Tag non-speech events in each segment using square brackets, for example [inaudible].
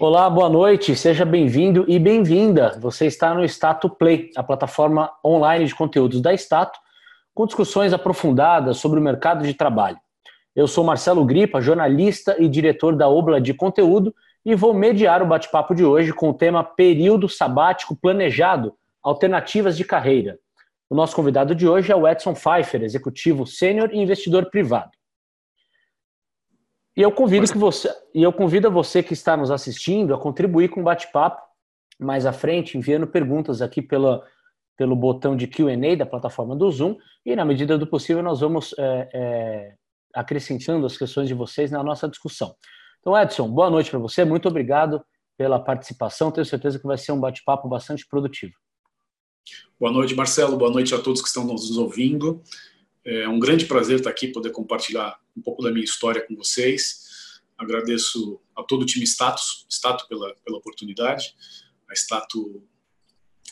Olá, boa noite, seja bem-vindo e bem-vinda. Você está no Stato Play, a plataforma online de conteúdos da Stato, com discussões aprofundadas sobre o mercado de trabalho. Eu sou Marcelo Gripa, jornalista e diretor da Obla de Conteúdo, e vou mediar o bate-papo de hoje com o tema Período Sabático Planejado Alternativas de Carreira. O nosso convidado de hoje é o Edson Pfeiffer, executivo sênior e investidor privado. E eu convido que você, e eu convido a você que está nos assistindo a contribuir com o bate-papo mais à frente, enviando perguntas aqui pela, pelo botão de Q&A da plataforma do Zoom e na medida do possível nós vamos é, é, acrescentando as questões de vocês na nossa discussão. Então, Edson, boa noite para você, muito obrigado pela participação, tenho certeza que vai ser um bate-papo bastante produtivo. Boa noite, Marcelo, boa noite a todos que estão nos ouvindo. É um grande prazer estar aqui, poder compartilhar um pouco da minha história com vocês. Agradeço a todo o time Status, Status pela, pela oportunidade. A Status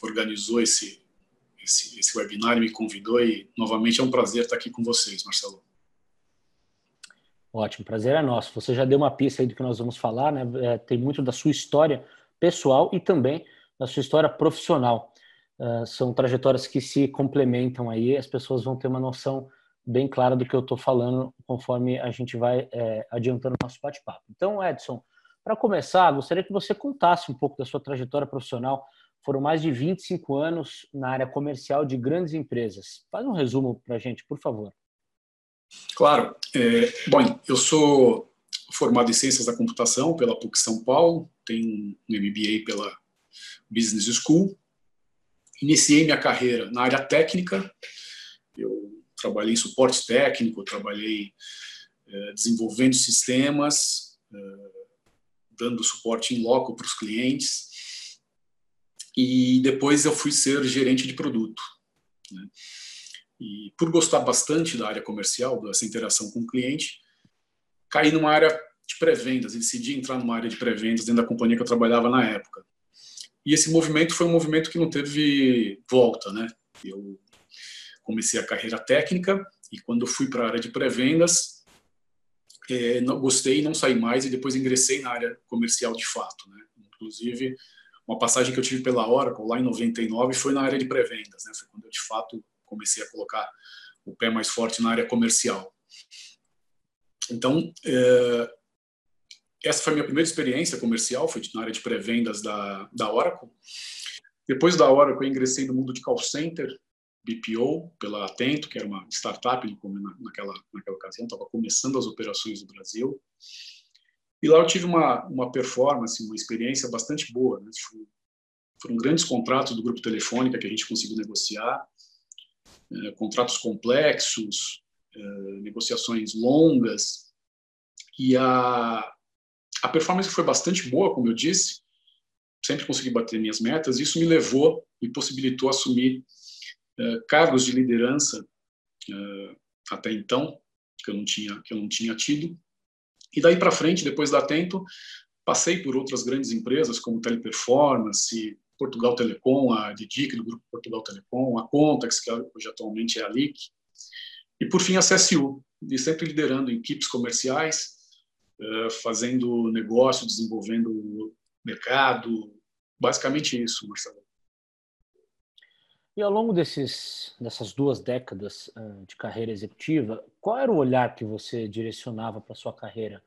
organizou esse, esse, esse webinar me convidou e, novamente, é um prazer estar aqui com vocês, Marcelo. Ótimo, prazer é nosso. Você já deu uma pista aí do que nós vamos falar, né? É, tem muito da sua história pessoal e também da sua história profissional. Uh, são trajetórias que se complementam aí, as pessoas vão ter uma noção bem clara do que eu estou falando conforme a gente vai é, adiantando o nosso bate-papo. Então, Edson, para começar, gostaria que você contasse um pouco da sua trajetória profissional. Foram mais de 25 anos na área comercial de grandes empresas. Faz um resumo para a gente, por favor. Claro. É, bom, eu sou formado em Ciências da Computação pela PUC São Paulo, tenho um MBA pela Business School. Iniciei minha carreira na área técnica. Trabalhei em suporte técnico, trabalhei é, desenvolvendo sistemas, é, dando suporte em loco para os clientes. E depois eu fui ser gerente de produto. Né? E por gostar bastante da área comercial, dessa interação com o cliente, caí numa área de pré-vendas decidi entrar numa área de pré-vendas dentro da companhia que eu trabalhava na época. E esse movimento foi um movimento que não teve volta, né? Eu comecei a carreira técnica e quando fui para a área de pré-vendas, é, não, gostei, não saí mais e depois ingressei na área comercial de fato, né? Inclusive, uma passagem que eu tive pela Oracle lá em 99 foi na área de pré-vendas, né? Foi quando eu de fato comecei a colocar o pé mais forte na área comercial. Então, é, essa foi a minha primeira experiência comercial, foi na área de pré-vendas da, da Oracle. Depois da Oracle, eu ingressei no mundo de call center, BPO, pela Atento, que era uma startup naquela, naquela ocasião, estava começando as operações no Brasil. E lá eu tive uma, uma performance, uma experiência bastante boa. Né? Foram grandes contratos do Grupo Telefônica que a gente conseguiu negociar, é, contratos complexos, é, negociações longas. E a, a performance foi bastante boa, como eu disse, sempre consegui bater minhas metas. Isso me levou e possibilitou assumir cargos de liderança uh, até então que eu não tinha que eu não tinha tido. E daí para frente, depois da Atento, passei por outras grandes empresas como Teleperformance, Portugal Telecom, a Didic do grupo Portugal Telecom, a Contax, que hoje atualmente é a LIC, e por fim a CSU, e sempre liderando equipes comerciais, eh, fazendo negócio, desenvolvendo mercado, basicamente isso, Marcelo. E ao longo desses, dessas duas décadas uh, de carreira executiva, qual era o olhar que você direcionava para sua carreira?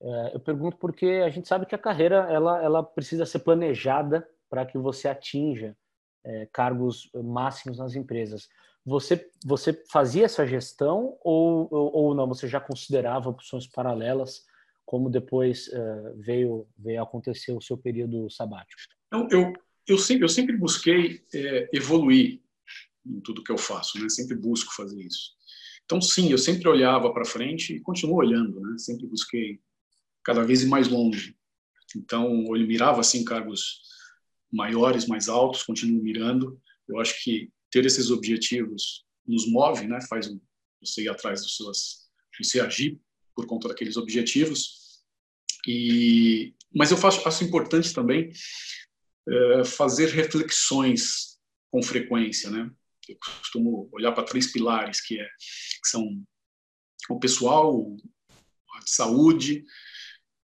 Uh, eu pergunto porque a gente sabe que a carreira ela, ela precisa ser planejada para que você atinja uh, cargos máximos nas empresas. Você, você fazia essa gestão ou, ou, não? Você já considerava opções paralelas como depois uh, veio veio acontecer o seu período sabático? Não, eu eu sempre eu sempre busquei é, evoluir em tudo que eu faço, né? Sempre busco fazer isso. Então sim, eu sempre olhava para frente e continuo olhando, né? Sempre busquei cada vez mais longe. Então eu mirava assim cargos maiores, mais altos, continuo mirando. Eu acho que ter esses objetivos nos move, né? Faz você ir atrás dos seus, você agir por conta daqueles objetivos. E, mas eu faço, acho importante também é, fazer reflexões com frequência, né? Eu costumo olhar para três pilares que, é, que são o pessoal, a saúde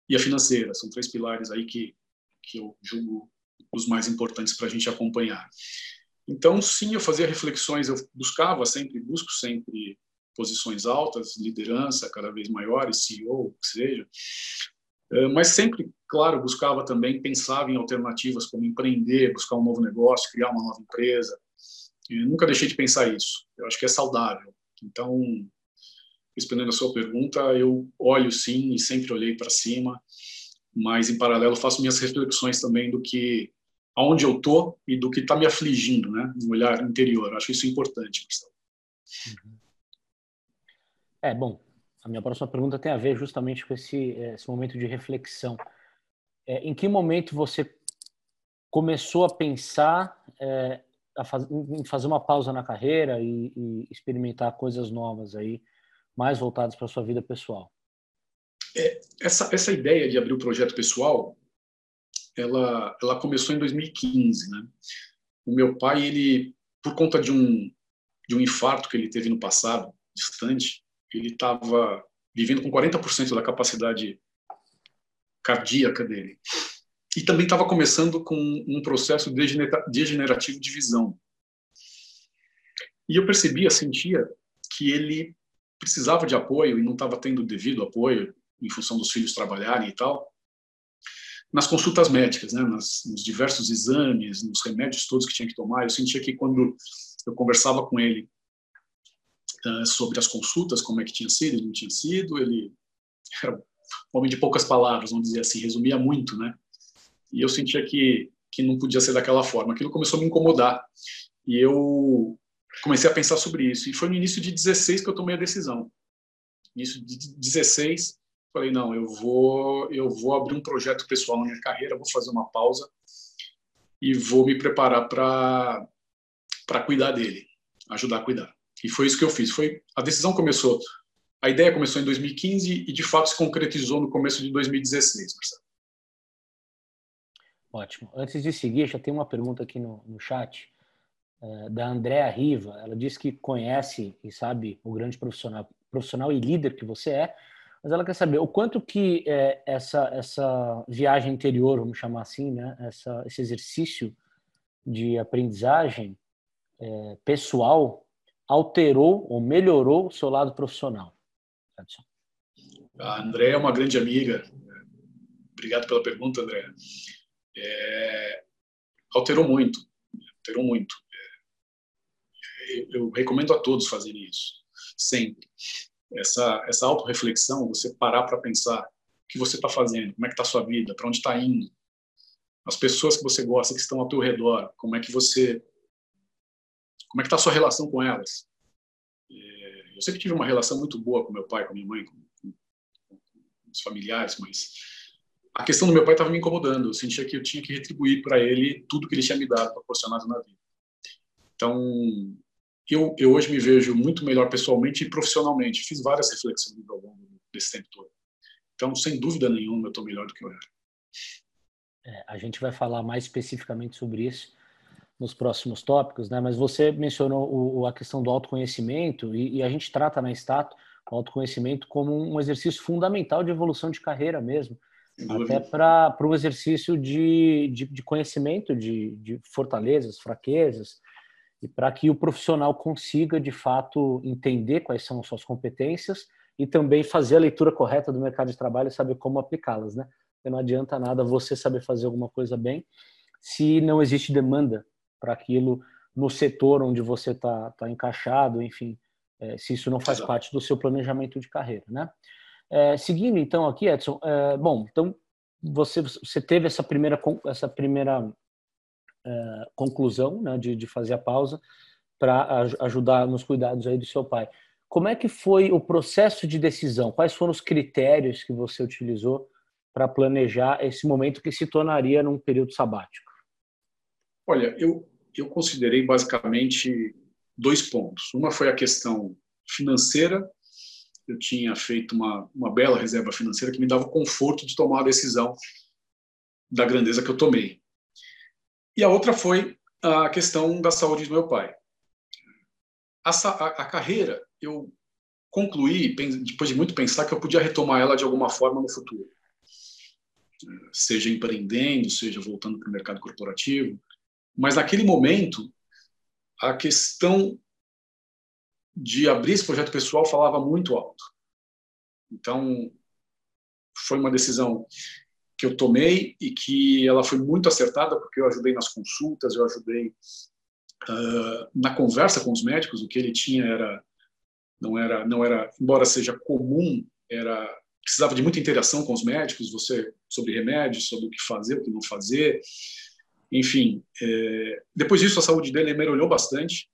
e a financeira. São três pilares aí que, que eu julgo os mais importantes para a gente acompanhar. Então, sim, eu fazia reflexões, eu buscava sempre, busco sempre posições altas, liderança cada vez maiores, CEO, que seja, eh, mas sempre, claro, buscava também, pensava em alternativas como empreender, buscar um novo negócio, criar uma nova empresa. Eu nunca deixei de pensar isso. Eu acho que é saudável. Então, respondendo a sua pergunta, eu olho sim e sempre olhei para cima, mas em paralelo faço minhas reflexões também do que aonde eu tô e do que está me afligindo, né, no olhar interior. Eu acho isso importante. Uhum. É bom. A minha próxima pergunta tem a ver justamente com esse, eh, esse momento de reflexão. É, em que momento você começou a pensar é, a faz, em fazer uma pausa na carreira e, e experimentar coisas novas aí? mais voltados para a sua vida pessoal? É, essa, essa ideia de abrir o projeto pessoal, ela, ela começou em 2015, né? O meu pai, ele, por conta de um, de um infarto que ele teve no passado, distante, ele estava vivendo com 40% da capacidade cardíaca dele. E também estava começando com um processo degenerativo de visão. E eu percebia, sentia que ele precisava de apoio e não estava tendo devido apoio em função dos filhos trabalharem e tal, nas consultas médicas, né, nas, nos diversos exames, nos remédios todos que tinha que tomar, eu sentia que quando eu conversava com ele uh, sobre as consultas, como é que tinha sido, não tinha sido, ele era homem de poucas palavras, vamos dizer assim, resumia muito, né? E eu sentia que que não podia ser daquela forma. Aquilo começou a me incomodar. E eu comecei a pensar sobre isso. E foi no início de 16 que eu tomei a decisão. Início de 16, falei não, eu vou eu vou abrir um projeto pessoal na minha carreira, vou fazer uma pausa e vou me preparar para para cuidar dele, ajudar a cuidar. E foi isso que eu fiz. Foi a decisão começou, a ideia começou em 2015 e de fato se concretizou no começo de 2016, Marcelo. Ótimo. Antes de seguir, já tem uma pergunta aqui no, no chat. Eh, da Andréa Riva. Ela diz que conhece e sabe o grande profissional, profissional e líder que você é, mas ela quer saber o quanto que é, essa essa viagem interior, vamos chamar assim, né, essa, esse exercício de aprendizagem é, pessoal alterou ou melhorou o seu lado profissional. A André é uma grande amiga. Obrigado pela pergunta, André. É, alterou muito, alterou muito eu recomendo a todos fazerem isso, sempre. Essa, essa autorreflexão, você parar para pensar o que você está fazendo, como é que está a sua vida, para onde está indo, as pessoas que você gosta, que estão ao teu redor, como é que você... Como é que está a sua relação com elas? É, eu sempre tive uma relação muito boa com meu pai, com minha mãe, com, com, com os familiares, mas a questão do meu pai estava me incomodando. Eu sentia que eu tinha que retribuir para ele tudo que ele tinha me dado, proporcionado na vida. Então, eu, eu hoje me vejo muito melhor pessoalmente e profissionalmente. Fiz várias reflexões ao longo desse tempo todo. Então, sem dúvida nenhuma, eu estou melhor do que eu era. É, a gente vai falar mais especificamente sobre isso nos próximos tópicos, né? Mas você mencionou o, a questão do autoconhecimento e, e, a gente trata na Stato o autoconhecimento como um exercício fundamental de evolução de carreira mesmo, até para um exercício de, de, de conhecimento de, de fortalezas, fraquezas, e para que o profissional consiga, de fato, entender quais são as suas competências e também fazer a leitura correta do mercado de trabalho e saber como aplicá-las, né? Porque não adianta nada você saber fazer alguma coisa bem se não existe demanda para aquilo no setor onde você está tá encaixado, enfim, é, se isso não faz Exato. parte do seu planejamento de carreira, né? É, seguindo então aqui, Edson, é, bom, então você, você teve essa primeira essa primeira é, conclusão, né, de, de fazer a pausa para ajudar nos cuidados aí do seu pai. Como é que foi o processo de decisão? Quais foram os critérios que você utilizou para planejar esse momento que se tornaria num período sabático? Olha, eu, eu considerei basicamente dois pontos. Uma foi a questão financeira. Eu tinha feito uma, uma bela reserva financeira que me dava o conforto de tomar a decisão da grandeza que eu tomei. E a outra foi a questão da saúde do meu pai. A, a, a carreira, eu concluí, depois de muito pensar, que eu podia retomar ela de alguma forma no futuro. seja empreendendo, seja voltando para o mercado corporativo. Mas naquele momento, a questão de abrir esse projeto pessoal falava muito alto. Então, foi uma decisão que eu tomei e que ela foi muito acertada porque eu ajudei nas consultas, eu ajudei uh, na conversa com os médicos. O que ele tinha era não era não era, embora seja comum, era precisava de muita interação com os médicos, você sobre remédios, sobre o que fazer, o que não fazer. Enfim, é, depois disso a saúde dele melhorou bastante.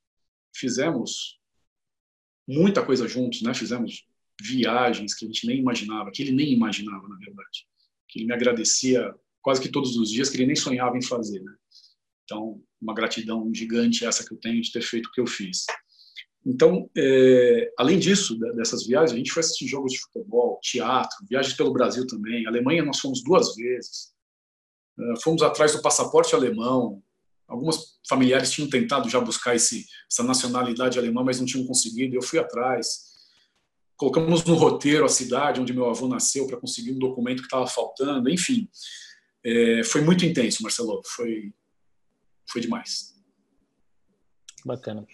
Fizemos muita coisa juntos, né? Fizemos viagens que a gente nem imaginava, que ele nem imaginava, na verdade. Que ele me agradecia quase que todos os dias, que ele nem sonhava em fazer, né? Então, uma gratidão gigante essa que eu tenho de ter feito o que eu fiz. Então, é, além disso, dessas viagens, a gente foi assistir jogos de futebol, teatro, viagens pelo Brasil também. A Alemanha nós fomos duas vezes. Uh, fomos atrás do passaporte alemão. Algumas familiares tinham tentado já buscar esse, essa nacionalidade alemã, mas não tinham conseguido. Eu fui atrás. Colocamos no roteiro a cidade onde meu avô nasceu para conseguir um documento que estava faltando. Enfim, é, foi muito intenso, Marcelo. Foi, foi demais. Bacana.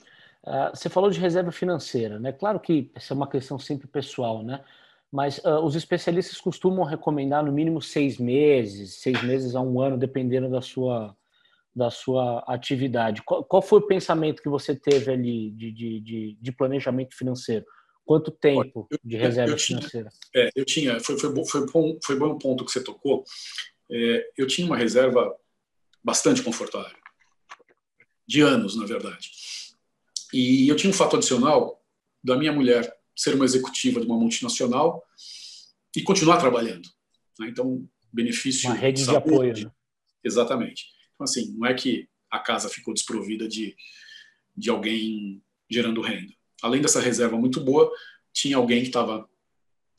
Uh, você falou de reserva financeira, né? Claro que essa é uma questão sempre pessoal, né? Mas uh, os especialistas costumam recomendar no mínimo seis meses, seis meses a um ano, dependendo da sua, da sua atividade. Qual, qual foi o pensamento que você teve ali de, de, de, de planejamento financeiro? Quanto tempo eu, de reserva eu tinha, financeira? É, eu tinha, foi, foi, foi, bom, foi bom ponto que você tocou. É, eu tinha uma reserva bastante confortável, de anos, na verdade. E eu tinha um fato adicional da minha mulher ser uma executiva de uma multinacional e continuar trabalhando. Né? Então, benefício. Uma rede de, apoio. Né? Exatamente. Então, assim, não é que a casa ficou desprovida de, de alguém gerando renda. Além dessa reserva muito boa, tinha alguém que estava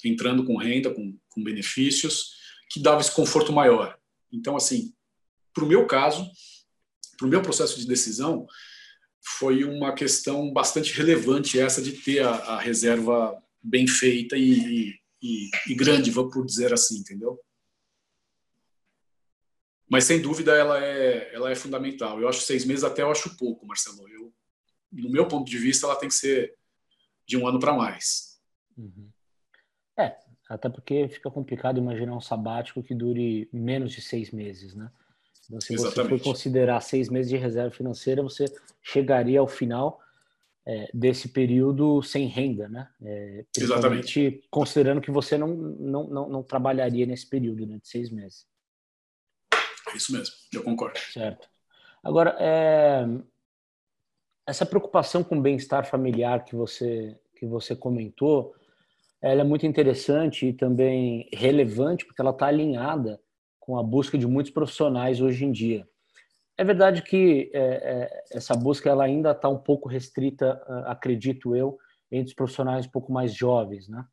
entrando com renda, com, com benefícios, que dava esse conforto maior. Então, assim, para o meu caso, para o meu processo de decisão, foi uma questão bastante relevante essa de ter a, a reserva bem feita e, e, e, grande, vou por dizer assim, entendeu? Mas sem dúvida ela é, ela é fundamental. Eu acho seis meses até eu acho pouco, Marcelo. Eu, no meu ponto de vista, ela tem que ser de um ano para mais. Uhum. É, até porque fica complicado imaginar um sabático que dure menos de seis meses, né? Então, se Exatamente. você for considerar seis meses de reserva financeira, você chegaria ao final é, desse período sem renda, né? É, Exatamente. Considerando que você não, não, não, não, trabalharia nesse período né, de seis meses. É isso mesmo, eu concordo. Certo. Agora, é, essa preocupação com o bem-estar familiar que você, que você comentou, ela é muito interessante e também relevante, porque ela está alinhada com a busca de muitos profissionais hoje em dia. É verdade que é, é, essa busca ela ainda está um pouco restrita, acredito eu, entre os profissionais um pouco mais jovens, né?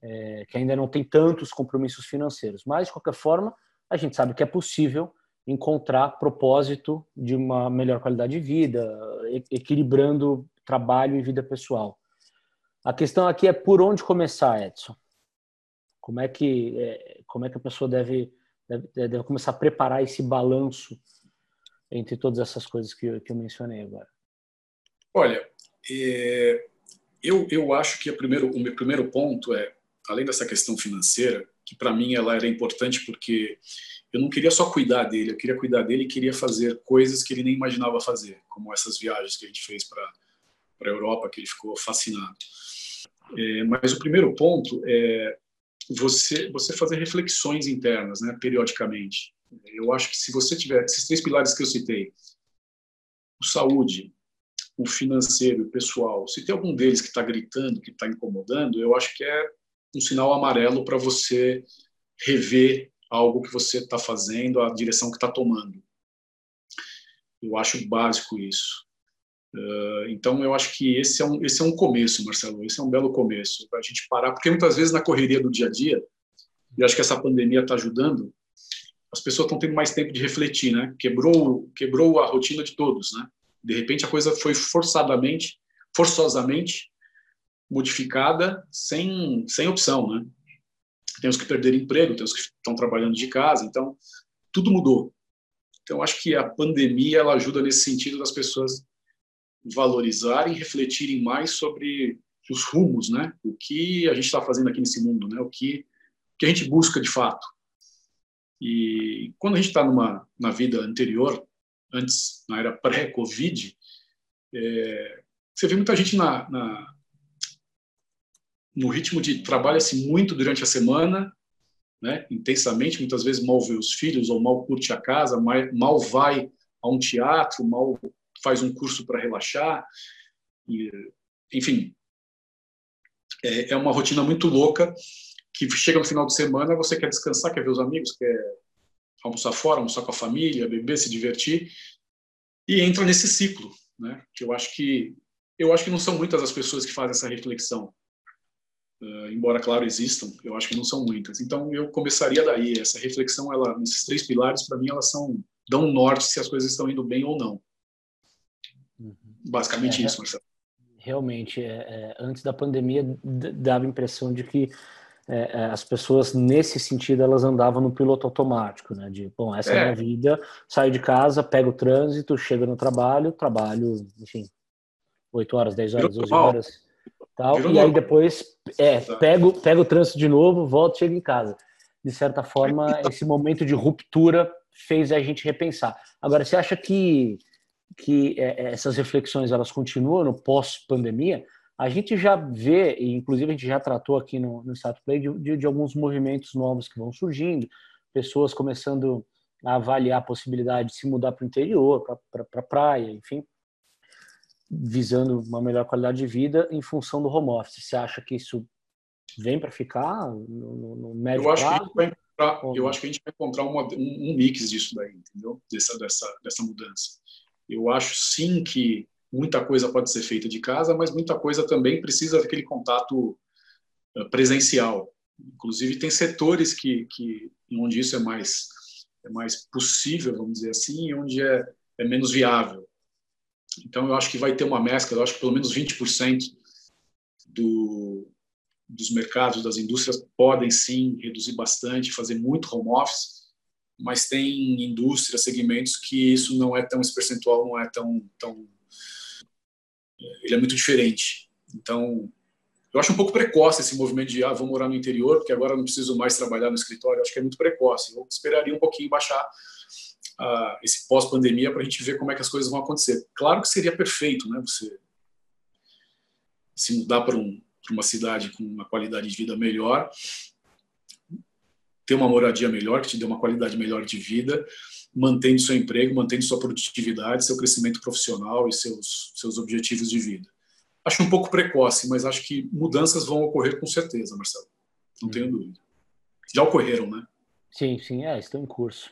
É, que ainda não tem tantos compromissos financeiros. Mas, de qualquer forma, a gente sabe que é possível encontrar propósito de uma melhor qualidade de vida, equilibrando trabalho e vida pessoal. A questão aqui é por onde começar, Edson. Como é que, é, como é que a pessoa deve deve, deve começar a preparar esse balanço entre todas essas coisas que eu, que eu mencionei agora? Olha, é, eu, eu acho que primeiro, o meu primeiro ponto é, além dessa questão financeira, que para mim ela era importante porque eu não queria só cuidar dele, eu queria cuidar dele e queria fazer coisas que ele nem imaginava fazer, como essas viagens que a gente fez para a Europa, que ele ficou fascinado. É, mas o primeiro ponto é você você fazer reflexões internas, né, periodicamente. Eu acho que se você tiver esses três pilares que eu citei, o saúde, o financeiro e o pessoal, se tem algum deles que está gritando, que está incomodando, eu acho que é um sinal amarelo para você rever algo que você está fazendo, a direção que está tomando. Eu acho básico isso. Uh, então, eu acho que esse é, um, esse é um começo, Marcelo, esse é um belo começo, para a gente parar, porque muitas vezes na correria do dia a dia, e acho que essa pandemia está ajudando, as pessoas estão tendo mais tempo de refletir, né? Quebrou, quebrou a rotina de todos, né? De repente a coisa foi forçadamente, forçosamente modificada sem, sem opção, né? tem os que perderam emprego, tem os que estão trabalhando de casa, então tudo mudou. Então acho que a pandemia ela ajuda nesse sentido das pessoas valorizarem, refletirem mais sobre os rumos, né? O que a gente está fazendo aqui nesse mundo, né? O que, o que a gente busca de fato. E quando a gente está numa na vida anterior, antes na era pré-Covid, é, você vê muita gente na, na, no ritmo de trabalha-se muito durante a semana, né? Intensamente, muitas vezes mal vê os filhos ou mal curte a casa, mal, mal vai a um teatro, mal faz um curso para relaxar, e, enfim, é, é uma rotina muito louca que chega no final de semana, você quer descansar, quer ver os amigos, quer almoçar fora, almoçar com a família, beber, se divertir, e entra nesse ciclo, né? Que eu acho que eu acho que não são muitas as pessoas que fazem essa reflexão, uh, embora claro existam, eu acho que não são muitas. Então eu começaria daí essa reflexão, ela, esses três pilares para mim elas são dão um norte se as coisas estão indo bem ou não. Basicamente é, isso, Marcelo. Realmente, é, é, antes da pandemia dava a impressão de que é, é, as pessoas nesse sentido elas andavam no piloto automático, né? De bom, essa é, a minha vida, saio de casa, pego o trânsito, chego no trabalho, trabalho, enfim, 8 horas, 10 horas, 12 horas, tal, e aí depois é, pego, pego o trânsito de novo, volto, chego em casa. De certa forma, [laughs] esse momento de ruptura fez a gente repensar. Agora, você acha que que é, essas reflexões elas continuam no pós-pandemia? A gente já vê, e inclusive a gente já tratou aqui no, no Status Play, de, de, de, alguns movimentos novos que vão surgindo, pessoas começando a avaliar a possibilidade de se mudar para o interior, para pra praia, enfim, visando uma melhor qualidade de vida em função do home office. Você acha que isso vem para ficar no, no, no médio eu acho prazo? Que encontrar, eu acho que a gente vai encontrar uma, um, um, mix disso daí, entendeu? Dessa, dessa, dessa mudança. Eu acho sim que muita coisa pode ser feita de casa, mas muita coisa também precisa daquele contato eh, presencial. Inclusive tem setores que, que onde isso é mais é mais possível, vamos dizer assim, e onde é, é menos viável. Então eu acho que vai ter uma mescla, eu acho que pelo menos 20% do, dos mercados, das indústrias podem sim reduzir bastante, fazer muito home office, mas tem indústrias, segmentos que isso não é tão, esse percentual não é tão, tão ele é muito diferente. Então, eu acho um pouco precoce esse movimento de, ah, vou morar no interior, porque agora não preciso mais trabalhar no escritório. Eu acho que é muito precoce. Eu esperaria um pouquinho baixar uh, esse pós-pandemia para a gente ver como é que as coisas vão acontecer. Claro que seria perfeito, né? Você se mudar para um, uma cidade com uma qualidade de vida melhor, ter uma moradia melhor, que te dê uma qualidade melhor de vida, mantendo seu emprego, mantendo sua produtividade, seu crescimento profissional e seus, seus objetivos de vida. Acho um pouco precoce, mas acho que mudanças vão ocorrer com certeza, Marcelo. Não tenho dúvida. Já ocorreram, né? Sim, sim, é, estão em curso.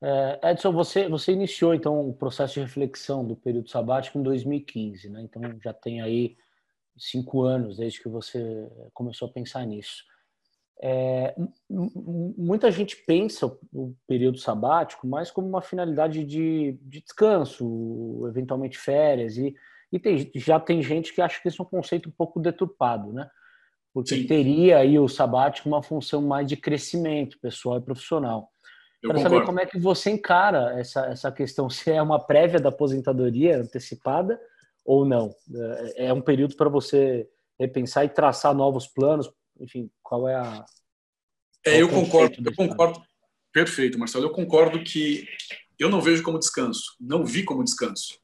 É, Edson, você, você iniciou então o processo de reflexão do período sabático em 2015, né? Então já tem aí cinco anos desde que você começou a pensar nisso. É, muita gente pensa o período sabático mais como uma finalidade de, de descanso, eventualmente férias, e, e tem, já tem gente que acha que isso é um conceito um pouco deturpado, né? Porque Sim. teria aí o sabático uma função mais de crescimento pessoal e profissional. Eu Quero saber como é que você encara essa, essa questão, [laughs] se é uma prévia da aposentadoria antecipada ou não. É, é um período para você repensar e traçar novos planos enfim, qual é a. É, eu concordo, eu concordo. Perfeito, Marcelo. Eu concordo que eu não vejo como descanso, não vi como descanso.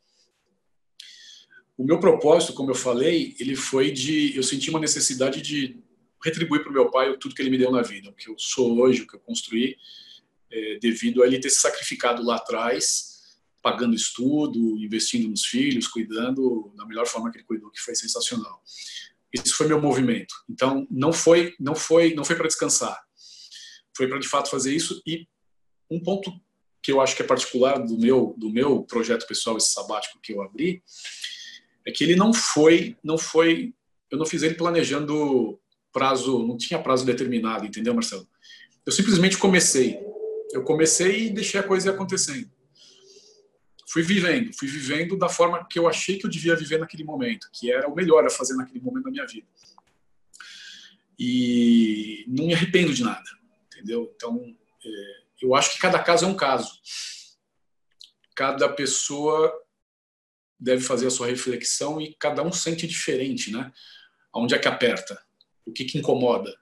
O meu propósito, como eu falei, ele foi de. Eu senti uma necessidade de retribuir para o meu pai tudo que ele me deu na vida, o que eu sou hoje, o que eu construí, é, devido a ele ter se sacrificado lá atrás, pagando estudo, investindo nos filhos, cuidando da melhor forma que ele cuidou, que foi sensacional. Isso foi meu movimento. Então não foi não foi não foi para descansar. Foi para de fato fazer isso e um ponto que eu acho que é particular do meu do meu projeto pessoal esse sabático que eu abri é que ele não foi não foi eu não fiz ele planejando prazo, não tinha prazo determinado, entendeu, Marcelo? Eu simplesmente comecei. Eu comecei e deixei a coisa ir acontecendo fui vivendo, fui vivendo da forma que eu achei que eu devia viver naquele momento, que era o melhor a fazer naquele momento da minha vida. e não me arrependo de nada, entendeu? Então, é, eu acho que cada caso é um caso. Cada pessoa deve fazer a sua reflexão e cada um sente diferente, né? Onde é que aperta? O que, que incomoda?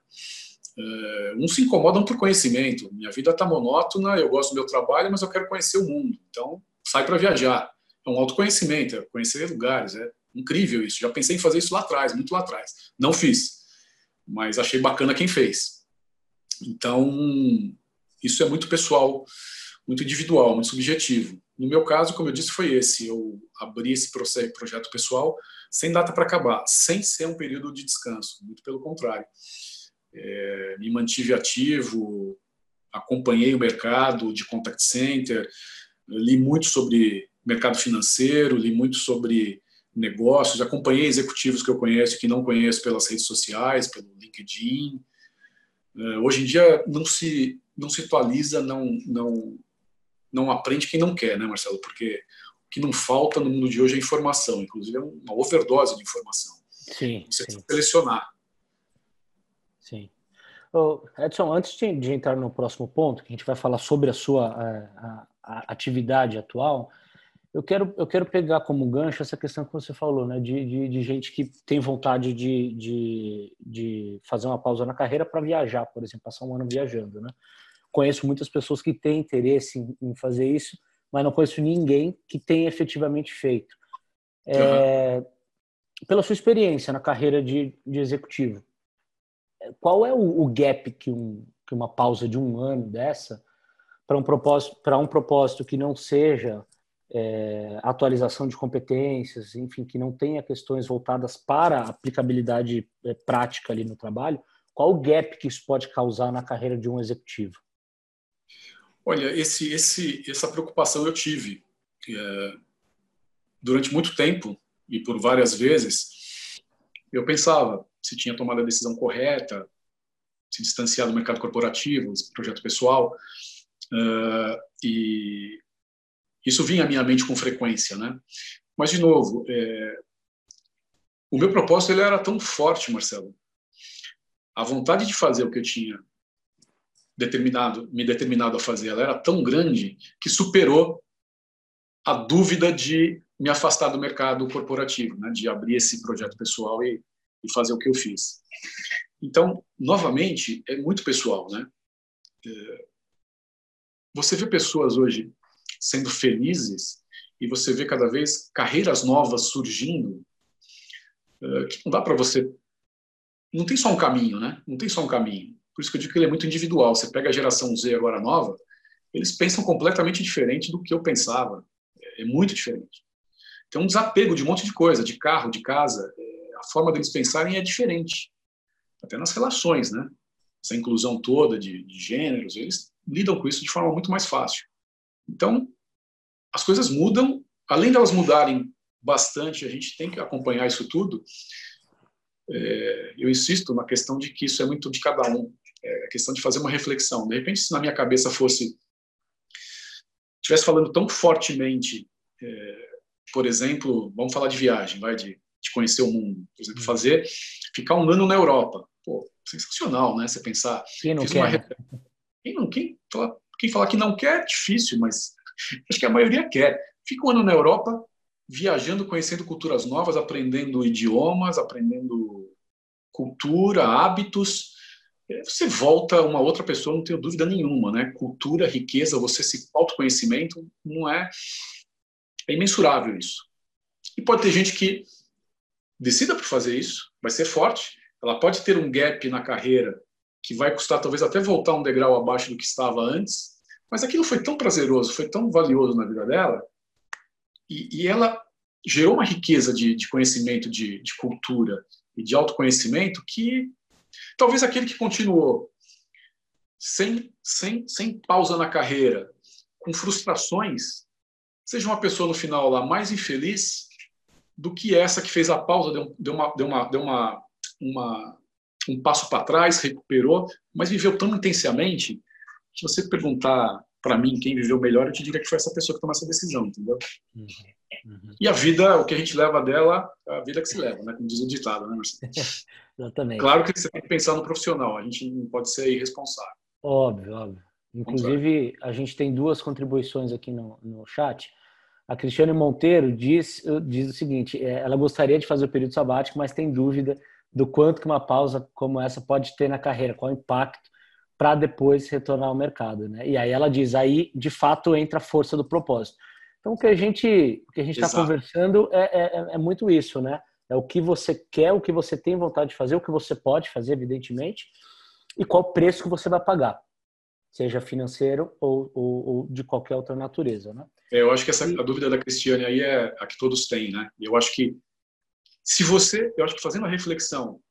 Uh, uns se incomodam por conhecimento. Minha vida está monótona, eu gosto do meu trabalho, mas eu quero conhecer o mundo. Então, sai para viajar. É um autoconhecimento, é conhecer lugares. É incrível isso. Já pensei em fazer isso lá atrás, muito lá atrás. Não fiz, mas achei bacana quem fez. Então, isso é muito pessoal, muito individual, muito subjetivo. No meu caso, como eu disse, foi esse. Eu abri esse projeto pessoal sem data para acabar, sem ser um período de descanso. Muito pelo contrário. É, me mantive ativo, acompanhei o mercado de contact center, li muito sobre mercado financeiro, li muito sobre negócios, acompanhei executivos que eu conheço e que não conheço pelas redes sociais, pelo LinkedIn. É, hoje em dia não se não se atualiza, não não não aprende quem não quer, né, Marcelo? Porque o que não falta no mundo de hoje é informação, inclusive é uma overdose de informação. Sim. Você sim. selecionar. Sim. Edson, antes de, de, entrar no próximo ponto, que a gente vai falar sobre a sua a, a, atividade atual, eu quero, eu quero pegar como gancho essa questão que você falou, né, de, de, de gente que tem vontade de, de, de fazer uma pausa na carreira para viajar, por exemplo, passar um ano viajando, né? Conheço muitas pessoas que têm interesse em, em fazer isso, mas não conheço ninguém que tenha efetivamente feito. É, uhum. Pela sua experiência na carreira de, de executivo, qual é o, o gap que, um, que uma pausa de um ano dessa para um propósito para um propósito que não seja é, atualização de competências, enfim, que não tenha questões voltadas para aplicabilidade é, prática ali no trabalho, qual o gap que isso pode causar na carreira de um executivo? Olha, esse, esse, essa preocupação eu tive é, durante muito tempo e por várias vezes. Eu pensava se tinha tomado a decisão correta, se distanciar do mercado corporativo, desse projeto pessoal, uh, e isso vinha à minha mente com frequência, né? Mas de novo, é, o meu propósito ele era tão forte, Marcelo. A vontade de fazer o que eu tinha determinado, me determinado a fazer, ela era tão grande que superou a dúvida de me afastar do mercado corporativo, né, de abrir esse projeto pessoal e, e fazer o que eu fiz. Então, novamente, é muito pessoal, né? É, você vê pessoas hoje sendo felizes e você vê cada vez carreiras novas surgindo é, que não dá para você não tem só um caminho, né? Não tem só um caminho. Por isso que eu digo que ele é muito individual. Você pega a geração Z agora nova, eles pensam completamente diferente do que eu pensava. É muito diferente. Tem um desapego de um monte de coisa, de carro, de casa. A forma deles pensarem é diferente. Até nas relações, né? Essa inclusão toda de, de gêneros, eles lidam com isso de forma muito mais fácil. Então, as coisas mudam. Além de elas mudarem bastante, a gente tem que acompanhar isso tudo. É, eu insisto na questão de que isso é muito de cada um é questão de fazer uma reflexão. De repente, se na minha cabeça fosse estivesse falando tão fortemente, é, por exemplo, vamos falar de viagem, vai de, de conhecer o mundo, por exemplo, uhum. fazer ficar um ano na Europa, pô, sensacional, né? Você pensar, quem não quer? Uma... Quem não quem fala, quem fala que não quer, é difícil, mas acho que a maioria quer. Fica um ano na Europa, viajando, conhecendo culturas novas, aprendendo idiomas, aprendendo cultura, hábitos, você volta uma outra pessoa, não tenho dúvida nenhuma, né? Cultura, riqueza, você se autoconhecimento, não é é imensurável isso. E pode ter gente que decida por fazer isso, vai ser forte, ela pode ter um gap na carreira que vai custar talvez até voltar um degrau abaixo do que estava antes, mas aquilo foi tão prazeroso, foi tão valioso na vida dela, e, e ela gerou uma riqueza de, de conhecimento, de, de cultura e de autoconhecimento que Talvez aquele que continuou sem, sem, sem pausa na carreira, com frustrações, seja uma pessoa no final lá mais infeliz do que essa que fez a pausa, deu, deu, uma, deu, uma, deu uma, uma, um passo para trás, recuperou, mas viveu tão intensamente que você perguntar para mim quem viveu melhor, eu te diria que foi essa pessoa que tomou essa decisão, entendeu? Uhum. Uhum. E a vida, o que a gente leva dela, é a vida que se leva, né? Como diz o ditado, né, Marcelo? [laughs] Exatamente. Claro que você tem que pensar no profissional, a gente não pode ser irresponsável. Óbvio, óbvio. Inclusive, a gente tem duas contribuições aqui no, no chat. A Cristiane Monteiro diz, diz o seguinte: é, ela gostaria de fazer o período sabático, mas tem dúvida do quanto que uma pausa como essa pode ter na carreira, qual o impacto para depois retornar ao mercado, né? E aí ela diz, aí de fato entra a força do propósito. Então o que a gente o que a gente está conversando é, é, é, muito isso, né? É o que você quer, o que você tem vontade de fazer, o que você pode fazer, evidentemente, e qual preço que você vai pagar, seja financeiro ou, ou, ou de qualquer outra natureza, né? É, eu acho que essa a dúvida da Cristiane aí é a que todos têm, né? Eu acho que se você, eu acho que fazendo a reflexão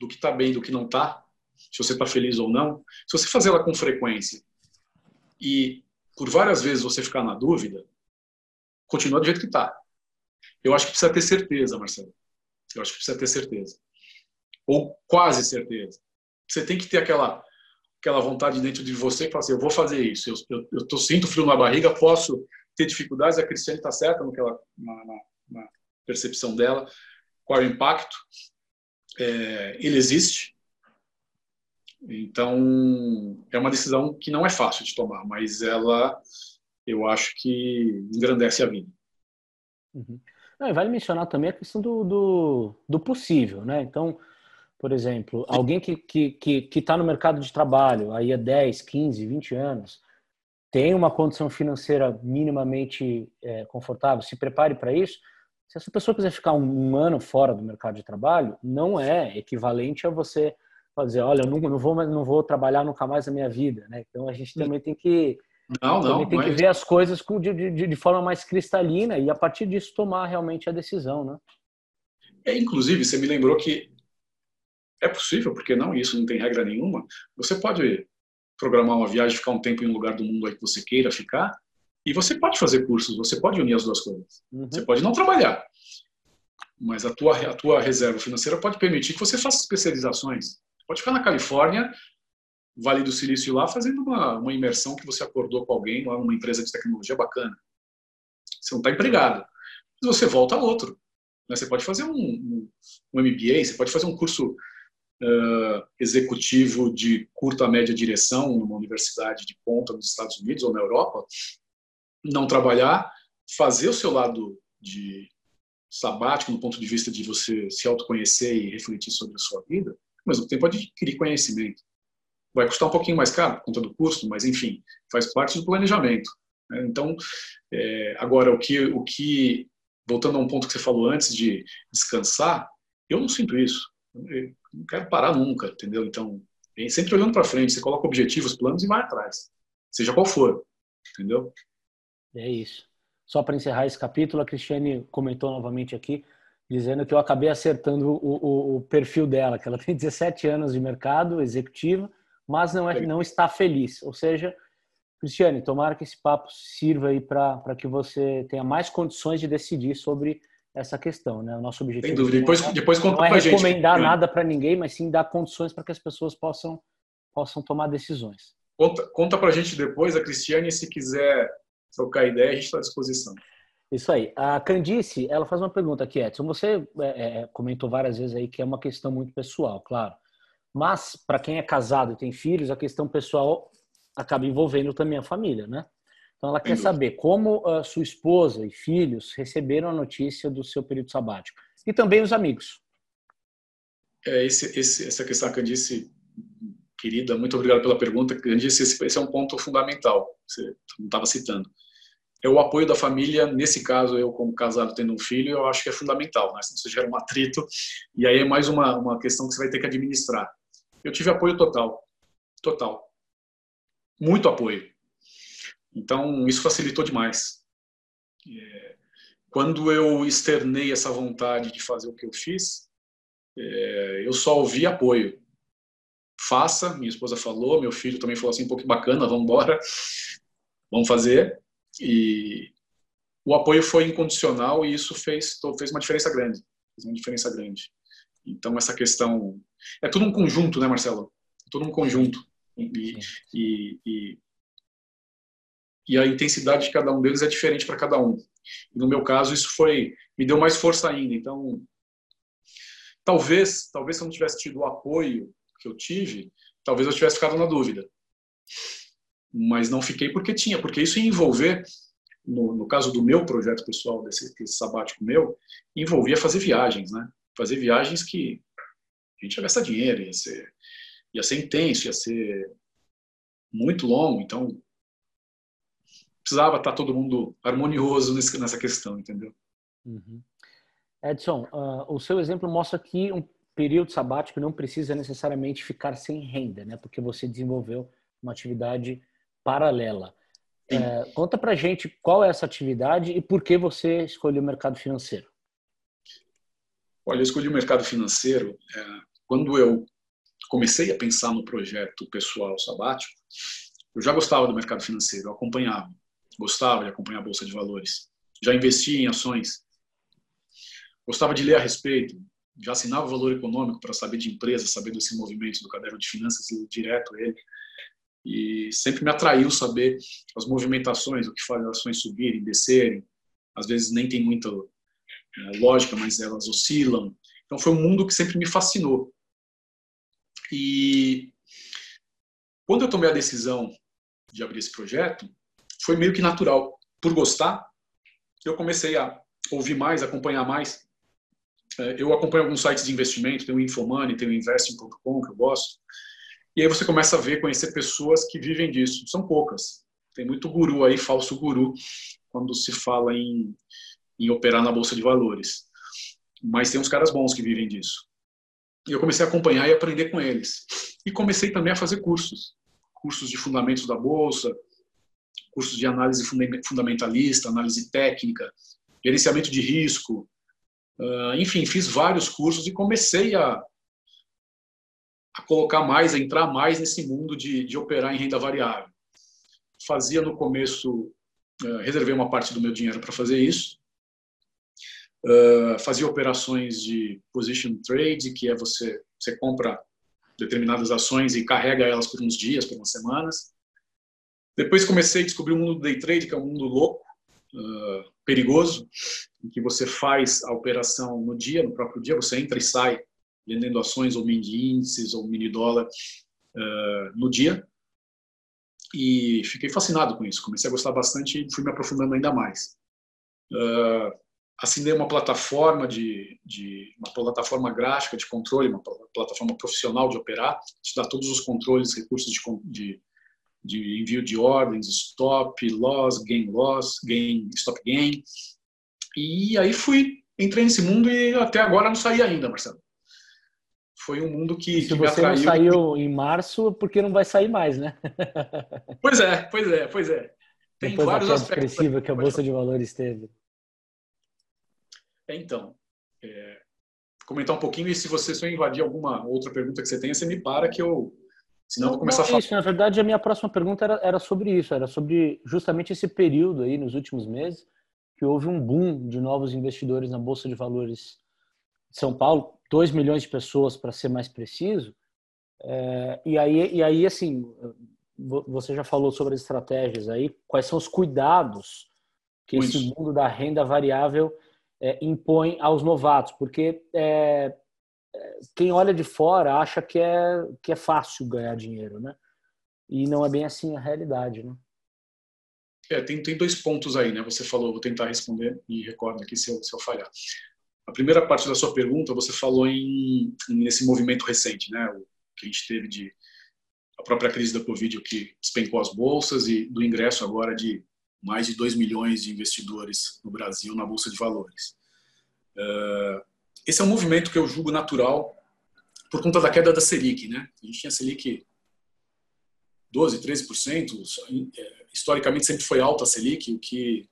do que está bem, do que não está, se você está feliz ou não, se você fazer ela com frequência e por várias vezes você ficar na dúvida, continua do jeito que está. Eu acho que precisa ter certeza, Marcelo. Eu acho que precisa ter certeza. Ou quase certeza. Você tem que ter aquela aquela vontade dentro de você que fala assim, eu vou fazer isso. Eu, eu, eu tô, sinto frio na barriga, posso ter dificuldades. A Cristiane está certa no que ela, na, na, na percepção dela qual é o impacto. É, ele existe. Então, é uma decisão que não é fácil de tomar, mas ela, eu acho que engrandece a vida. Uhum. Não, vale mencionar também a questão do, do, do, possível, né? Então, por exemplo, alguém que está que, que, que tá no mercado de trabalho aí há 10, 15, 20 anos, tem uma condição financeira minimamente é, confortável, se prepare para isso, se essa pessoa quiser ficar um, ano fora do mercado de trabalho, não é equivalente a você fazer, olha, eu não, não vou não vou trabalhar nunca mais na minha vida, né? Então a gente também tem que não, não, também tem mas... que ver as coisas de, de, de forma mais cristalina e a partir disso tomar realmente a decisão, né? É, inclusive, você me lembrou que é possível, porque não, isso não tem regra nenhuma. Você pode programar uma viagem, ficar um tempo em um lugar do mundo aí que você queira ficar, e você pode fazer cursos, você pode unir as duas coisas. Uhum. Você pode não trabalhar, mas a tua, a tua reserva financeira pode permitir que você faça especializações. Pode ficar na Califórnia, Vale do Silício lá, fazendo uma, uma imersão que você acordou com alguém lá numa empresa de tecnologia bacana. Você não está empregado. Mas você volta a outro. Né? Você pode fazer um, um, um, MBA, você pode fazer um curso uh, executivo de curta média direção numa universidade de ponta nos Estados Unidos ou na Europa, não trabalhar, fazer o seu lado de sabático no ponto de vista de você se autoconhecer e refletir sobre a sua vida, ao mesmo tempo adquirir conhecimento. Vai custar um pouquinho mais caro por conta do custo, mas enfim, faz parte do planejamento. Né? Então, é, agora o que, o que, voltando a um ponto que você falou antes de descansar, eu não sinto isso. Eu não quero parar nunca, entendeu? Então, sempre olhando para frente, você coloca objetivos, planos e vai atrás, seja qual for, entendeu? É isso. Só para encerrar esse capítulo, a Cristiane comentou novamente aqui, dizendo que eu acabei acertando o, o, o perfil dela, que ela [laughs] tem 17 anos de mercado executivo, mas não, é, não está feliz. Ou seja, Cristiane, tomara que esse papo sirva aí para que você tenha mais condições de decidir sobre essa questão, né? O nosso objetivo Sem dúvida. Depois, é, depois conta não é recomendar gente. nada para ninguém, mas sim dar condições para que as pessoas possam possam tomar decisões. Conta, conta para a gente depois, a Cristiane, se quiser trocar ideia, a gente está à disposição. Isso aí. A Candice, ela faz uma pergunta aqui, Edson. Você é, é, comentou várias vezes aí que é uma questão muito pessoal, claro. Mas, para quem é casado e tem filhos, a questão pessoal acaba envolvendo também a família, né? Então, ela quer saber como a sua esposa e filhos receberam a notícia do seu período sabático. E também os amigos. É, esse, esse, essa questão, Candice, querida, muito obrigado pela pergunta. Candice, esse, esse é um ponto fundamental, você não estava citando é o apoio da família, nesse caso, eu como casado tendo um filho, eu acho que é fundamental, né? senão você gera um atrito, e aí é mais uma, uma questão que você vai ter que administrar. Eu tive apoio total, total, muito apoio. Então, isso facilitou demais. É, quando eu externei essa vontade de fazer o que eu fiz, é, eu só ouvi apoio. Faça, minha esposa falou, meu filho também falou assim, um pouco bacana, vamos embora, vamos fazer. E o apoio foi incondicional e isso fez, fez uma diferença grande. Fez uma diferença grande. Então, essa questão. É tudo um conjunto, né, Marcelo? É tudo um conjunto. E, e, e, e, a intensidade de cada um deles é diferente para cada um. E no meu caso, isso foi me deu mais força ainda. Então, talvez, talvez se eu não tivesse tido o apoio que eu tive, talvez eu tivesse ficado na dúvida. Mas não fiquei porque tinha, porque isso ia envolver, no, no caso do meu projeto pessoal, desse, desse sabático meu, envolvia fazer viagens, né? Fazer viagens que a gente ia gastar dinheiro, ia ser, ia ser intenso, ia ser muito longo, então precisava estar todo mundo harmonioso nessa questão, entendeu? Uhum. Edson, uh, o seu exemplo mostra que um período sabático não precisa necessariamente ficar sem renda, né? Porque você desenvolveu uma atividade paralela. É, conta pra gente qual é essa atividade e por que você escolheu o mercado financeiro. Olha, eu escolhi o mercado financeiro é, quando eu comecei a pensar no projeto pessoal sabático. Eu já gostava do mercado financeiro, eu acompanhava, gostava de acompanhar a bolsa de valores, já investia em ações, gostava de ler a respeito, já assinava o valor econômico para saber de empresas, saber desse movimento do caderno de finanças, direto ele. E sempre me atraiu saber as movimentações, o que faz as ações subirem, descerem. Às vezes nem tem muita é, lógica, mas elas oscilam. Então foi um mundo que sempre me fascinou. E quando eu tomei a decisão de abrir esse projeto, foi meio que natural. Por gostar, eu comecei a ouvir mais, acompanhar mais é, eu acompanho alguns sites de investimento, tem o Infomoney, tem o Investing.com, que eu gosto. E aí você começa a ver, conhecer pessoas que vivem disso. São poucas. Tem muito guru aí, falso guru, quando se fala em, em operar na Bolsa de Valores. Mas tem uns caras bons que vivem disso. E eu comecei a acompanhar e aprender com eles. E comecei também a fazer cursos. Cursos de fundamentos da Bolsa, cursos de análise fundamentalista, análise técnica, gerenciamento de risco, Uh, enfim, fiz vários cursos e comecei a, a colocar mais, a entrar mais nesse mundo de, de operar em renda variável. Fazia no começo, uh, reservei uma parte do meu dinheiro para fazer isso. Uh, fazia operações de position trade, que é você, você compra determinadas ações e carrega elas por uns dias, por umas semanas. Depois comecei a descobrir o mundo do day trade, que é um mundo louco, uh, perigoso, em que você faz a operação no dia, no próprio dia, você entra e sai vendendo ações ou mini índices ou mini dólar uh, no dia. E fiquei fascinado com isso. Comecei a gostar bastante e fui me aprofundando ainda mais. Uh, assinei uma plataforma de, de, uma plataforma gráfica de controle, uma plataforma profissional de operar, te dá todos os controles, recursos de, de de envio de ordens, stop, loss, gain loss, gain, stop gain. E aí fui, entrei nesse mundo e até agora não saí ainda, Marcelo. Foi um mundo que, Se que você não saiu em março, porque não vai sair mais, né? [laughs] pois é, pois é, pois é. Tem Depois vários da aspectos. expressiva que a Bolsa de Valores teve. É, então, é, comentar um pouquinho e se você só invadir alguma outra pergunta que você tenha, você me para que eu Senão não, eu vou começar não, a falar. Isso, na verdade, a minha próxima pergunta era, era sobre isso, era sobre justamente esse período aí, nos últimos meses, que houve um boom de novos investidores na Bolsa de Valores de São Paulo, 2 milhões de pessoas, para ser mais preciso. É, e, aí, e aí, assim, você já falou sobre as estratégias aí, quais são os cuidados que Muito. esse mundo da renda variável é, impõe aos novatos, porque é, quem olha de fora acha que é, que é fácil ganhar dinheiro, né? E não é bem assim a realidade, né? É, tem, tem dois pontos aí, né? Você falou, vou tentar responder e recordo aqui se eu, se eu falhar. A primeira parte da sua pergunta, você falou em nesse movimento recente, né? O que a gente teve de a própria crise da Covid, o que despencou as bolsas e do ingresso agora de mais de 2 milhões de investidores no Brasil na bolsa de valores. Uh, esse é um movimento que eu julgo natural por conta da queda da Selic. Né? A gente tinha Selic 12%, 13%. É, historicamente sempre foi alta a Selic, o que,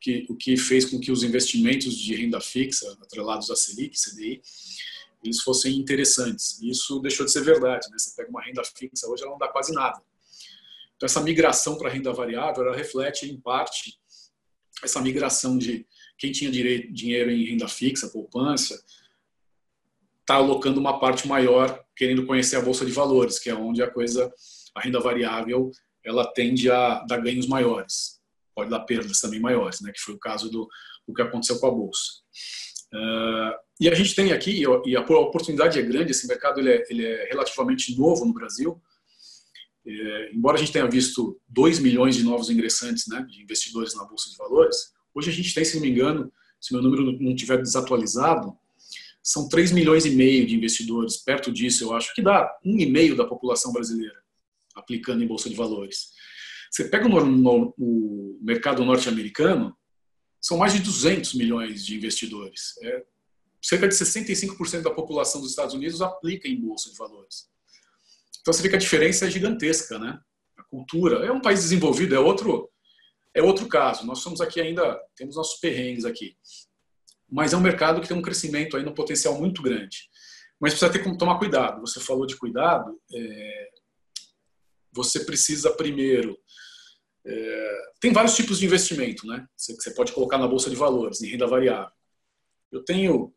que, o que fez com que os investimentos de renda fixa, atrelados à Selic, CDI, eles fossem interessantes. Isso deixou de ser verdade. Né? Você pega uma renda fixa hoje, ela não dá quase nada. Então, essa migração para a renda variável, ela reflete, em parte, essa migração de quem tinha direito, dinheiro em renda fixa, poupança, está alocando uma parte maior querendo conhecer a bolsa de valores, que é onde a coisa, a renda variável, ela tende a dar ganhos maiores. Pode dar perdas também maiores, né? Que foi o caso do, do que aconteceu com a bolsa. Uh, e a gente tem aqui, e a oportunidade é grande, esse mercado ele é, ele é relativamente novo no Brasil. É, embora a gente tenha visto 2 milhões de novos ingressantes, né, de investidores na Bolsa de Valores, hoje a gente tem, se não me engano, se meu número não estiver desatualizado, são 3 milhões e meio de investidores, perto disso eu acho, que dá um e meio da população brasileira aplicando em Bolsa de Valores. Você pega o, no, o mercado norte-americano, são mais de 200 milhões de investidores. É, cerca de 65% da população dos Estados Unidos aplica em bolsa de valores. Então você vê que a diferença é gigantesca, né? A cultura é um país desenvolvido, é outro é outro caso. Nós somos aqui ainda temos nossos perrengues aqui, mas é um mercado que tem um crescimento aí no potencial muito grande. Mas precisa ter que tomar cuidado. Você falou de cuidado. É, você precisa primeiro é, tem vários tipos de investimento, né? Você, você pode colocar na bolsa de valores, em renda variável. Eu tenho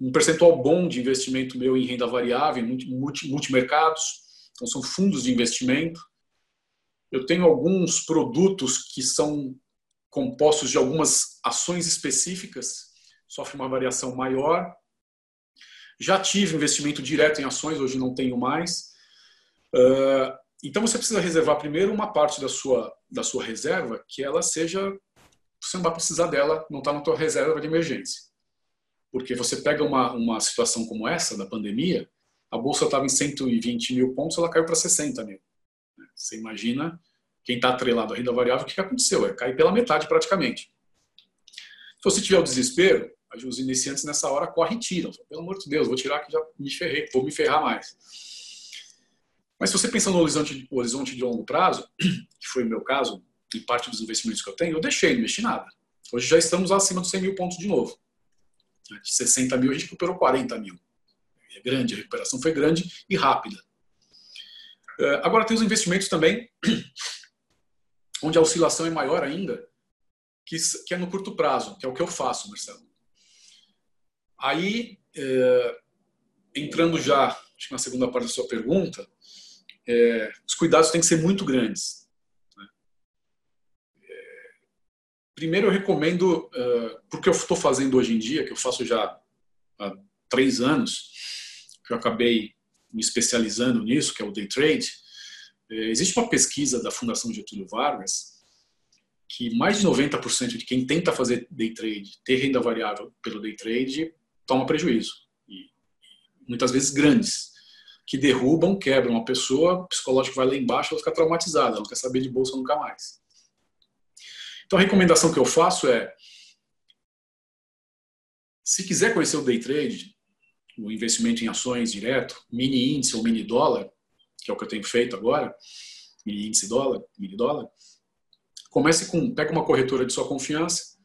um percentual bom de investimento meu em renda variável, em multi, multimercados, então são fundos de investimento. Eu tenho alguns produtos que são compostos de algumas ações específicas, sofre uma variação maior. Já tive investimento direto em ações, hoje não tenho mais. Uh, então você precisa reservar primeiro uma parte da sua, da sua reserva que ela seja. Você não vai precisar dela, não está na tua reserva de emergência. Porque você pega uma, uma situação como essa, da pandemia, a bolsa estava em 120 mil pontos, ela caiu para 60 mil. Você imagina quem está atrelado à renda variável, o que aconteceu? É cair pela metade praticamente. Se você tiver o desespero, os iniciantes nessa hora correm e tiram. Pelo amor de Deus, vou tirar que já me ferrei, vou me ferrar mais. Mas se você pensa no horizonte, horizonte de longo prazo, [clears throat] que foi o meu caso, em parte dos investimentos que eu tenho, eu deixei, não mexi nada. Hoje já estamos acima dos 100 mil pontos de novo. De 60 mil, a gente recuperou 40 mil. É grande, a recuperação foi grande e rápida. É, agora tem os investimentos também, [clears throat] onde a oscilação é maior ainda, que, é no curto prazo, que é o que eu faço, Marcelo. Aí, é, entrando já na segunda parte da sua pergunta, é, os cuidados têm que ser muito grandes. Né? É, primeiro, eu recomendo, uh, porque eu estou fazendo hoje em dia, que eu faço já há três anos, que eu acabei me especializando nisso, que é o day trade. É, existe uma pesquisa da Fundação Getúlio Vargas que mais de 90% de quem tenta fazer day trade, ter renda variável pelo day trade, toma prejuízo. E muitas vezes grandes que derrubam, quebram a pessoa, o psicológico vai lá embaixo, ela fica traumatizada, ela não quer saber de bolsa nunca mais. Então a recomendação que eu faço é, se quiser conhecer o day trade, o investimento em ações direto, mini índice ou mini dólar, que é o que eu tenho feito agora, mini índice dólar, mini dólar, comece com, pega uma corretora de sua confiança,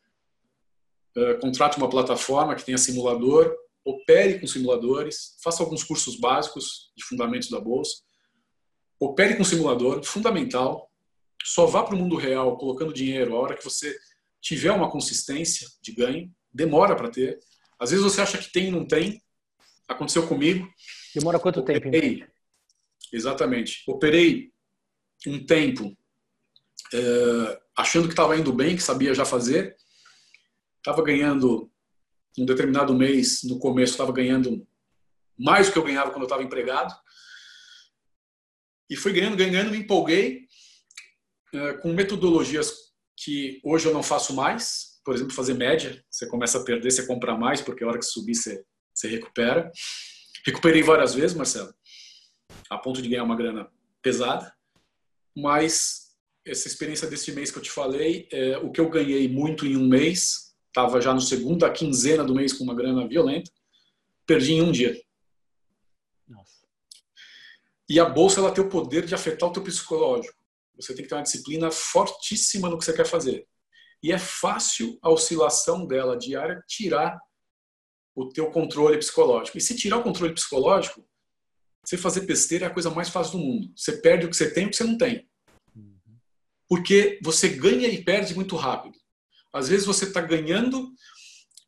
uh, contrate uma plataforma que tenha simulador, opere com simuladores, faça alguns cursos básicos de fundamentos da bolsa, opere com simulador, fundamental, só vá para o mundo real colocando dinheiro a hora que você tiver uma consistência de ganho, demora para ter. Às vezes você acha que tem e não tem. Aconteceu comigo. Demora quanto operei, tempo? Exatamente. Operei um tempo é, achando que estava indo bem, que sabia já fazer. Estava ganhando um determinado mês, no começo, estava ganhando mais do que eu ganhava quando eu estava empregado. E fui ganhando, ganhando, me empolguei é, com metodologias que hoje eu não faço mais. Por exemplo, fazer média. Você começa a perder, você compra mais, porque a hora que subir você, você recupera. Recuperei várias vezes, Marcelo, a ponto de ganhar uma grana pesada. Mas essa experiência desse mês que eu te falei, é, o que eu ganhei muito em um mês, estava já no segunda quinzena do mês com uma grana violenta, perdi em um dia. Nossa. E a bolsa ela tem o poder de afetar o teu psicológico. Você tem que ter uma disciplina fortíssima no que você quer fazer. E é fácil a oscilação dela diária tirar o teu controle psicológico. E se tirar o controle psicológico, você fazer besteira é a coisa mais fácil do mundo. Você perde o que você tem e o que você não tem. Uhum. Porque você ganha e perde muito rápido. Às vezes você está ganhando,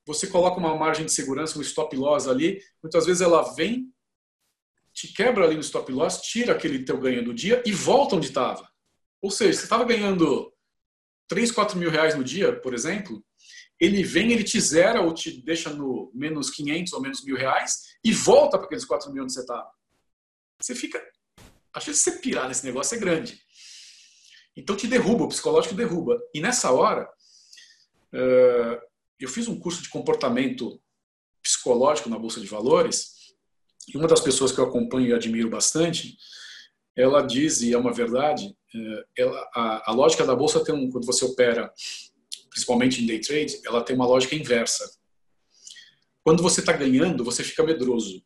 você coloca uma margem de segurança, um stop loss ali, muitas vezes ela vem, te quebra ali no stop loss, tira aquele teu ganho do dia e volta onde estava. Ou seja, você estava ganhando 3, 4 mil reais no dia, por exemplo, ele vem, ele te zera ou te deixa no menos 500 ou menos mil reais e volta para aqueles 4 mil onde você estava. Você fica. A chance de você pirar nesse negócio é grande. Então te derruba, o psicológico derruba. E nessa hora, eu fiz um curso de comportamento psicológico na Bolsa de Valores, e uma das pessoas que eu acompanho e admiro bastante, ela diz, e é uma verdade, eh, ela, a, a, lógica da Bolsa tem um, quando você opera, principalmente em day trade, ela tem uma lógica inversa. Quando você está ganhando, você fica medroso.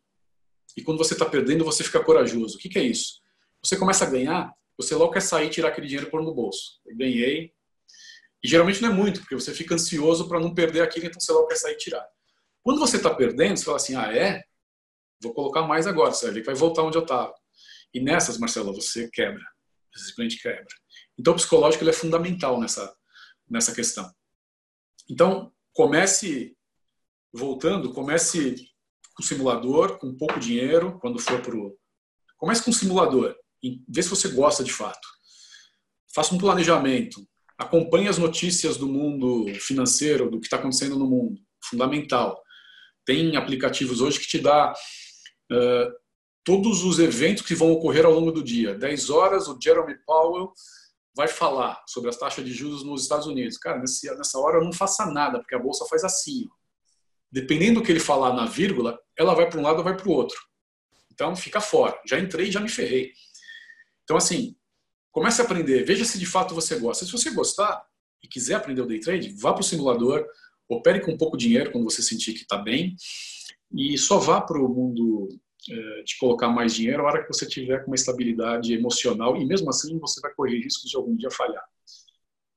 E quando você está perdendo, você fica corajoso. O que, que é isso? Você começa a ganhar, você logo quer sair e tirar aquele dinheiro pôr no bolso. Eu ganhei. E geralmente não é muito, porque você fica ansioso para não perder aquilo, então você logo quer sair e tirar. Quando você está perdendo, você fala assim: ah, é? Vou colocar mais agora, você vai voltar onde eu estava. E nessas, Marcelo, você quebra. Você simplesmente quebra. Então, o psicológico ele é fundamental nessa, nessa questão. Então, comece, voltando, comece com simulador, com pouco dinheiro, quando for para o. Comece com simulador e vê se você gosta de fato. Faça um planejamento, acompanhe as notícias do mundo financeiro, do que está acontecendo no mundo, fundamental. Tem aplicativos hoje que te dá uh, todos os eventos que vão ocorrer ao longo do dia. 10 horas, o Jeremy Powell vai falar sobre as taxas de juros nos Estados Unidos. Cara, nessa hora eu não faça nada, porque a bolsa faz assim. Dependendo do que ele falar na vírgula, ela vai para um lado ou vai para o outro. Então fica fora. Já entrei já me ferrei. Então, assim, comece a aprender, veja se de fato você gosta. Se você gostar e quiser aprender o day trade, vá para o simulador, opere com pouco dinheiro quando você sentir que está bem e só vá para o mundo é, de colocar mais dinheiro a hora que você tiver com uma estabilidade emocional e mesmo assim você vai correr riscos de algum dia falhar.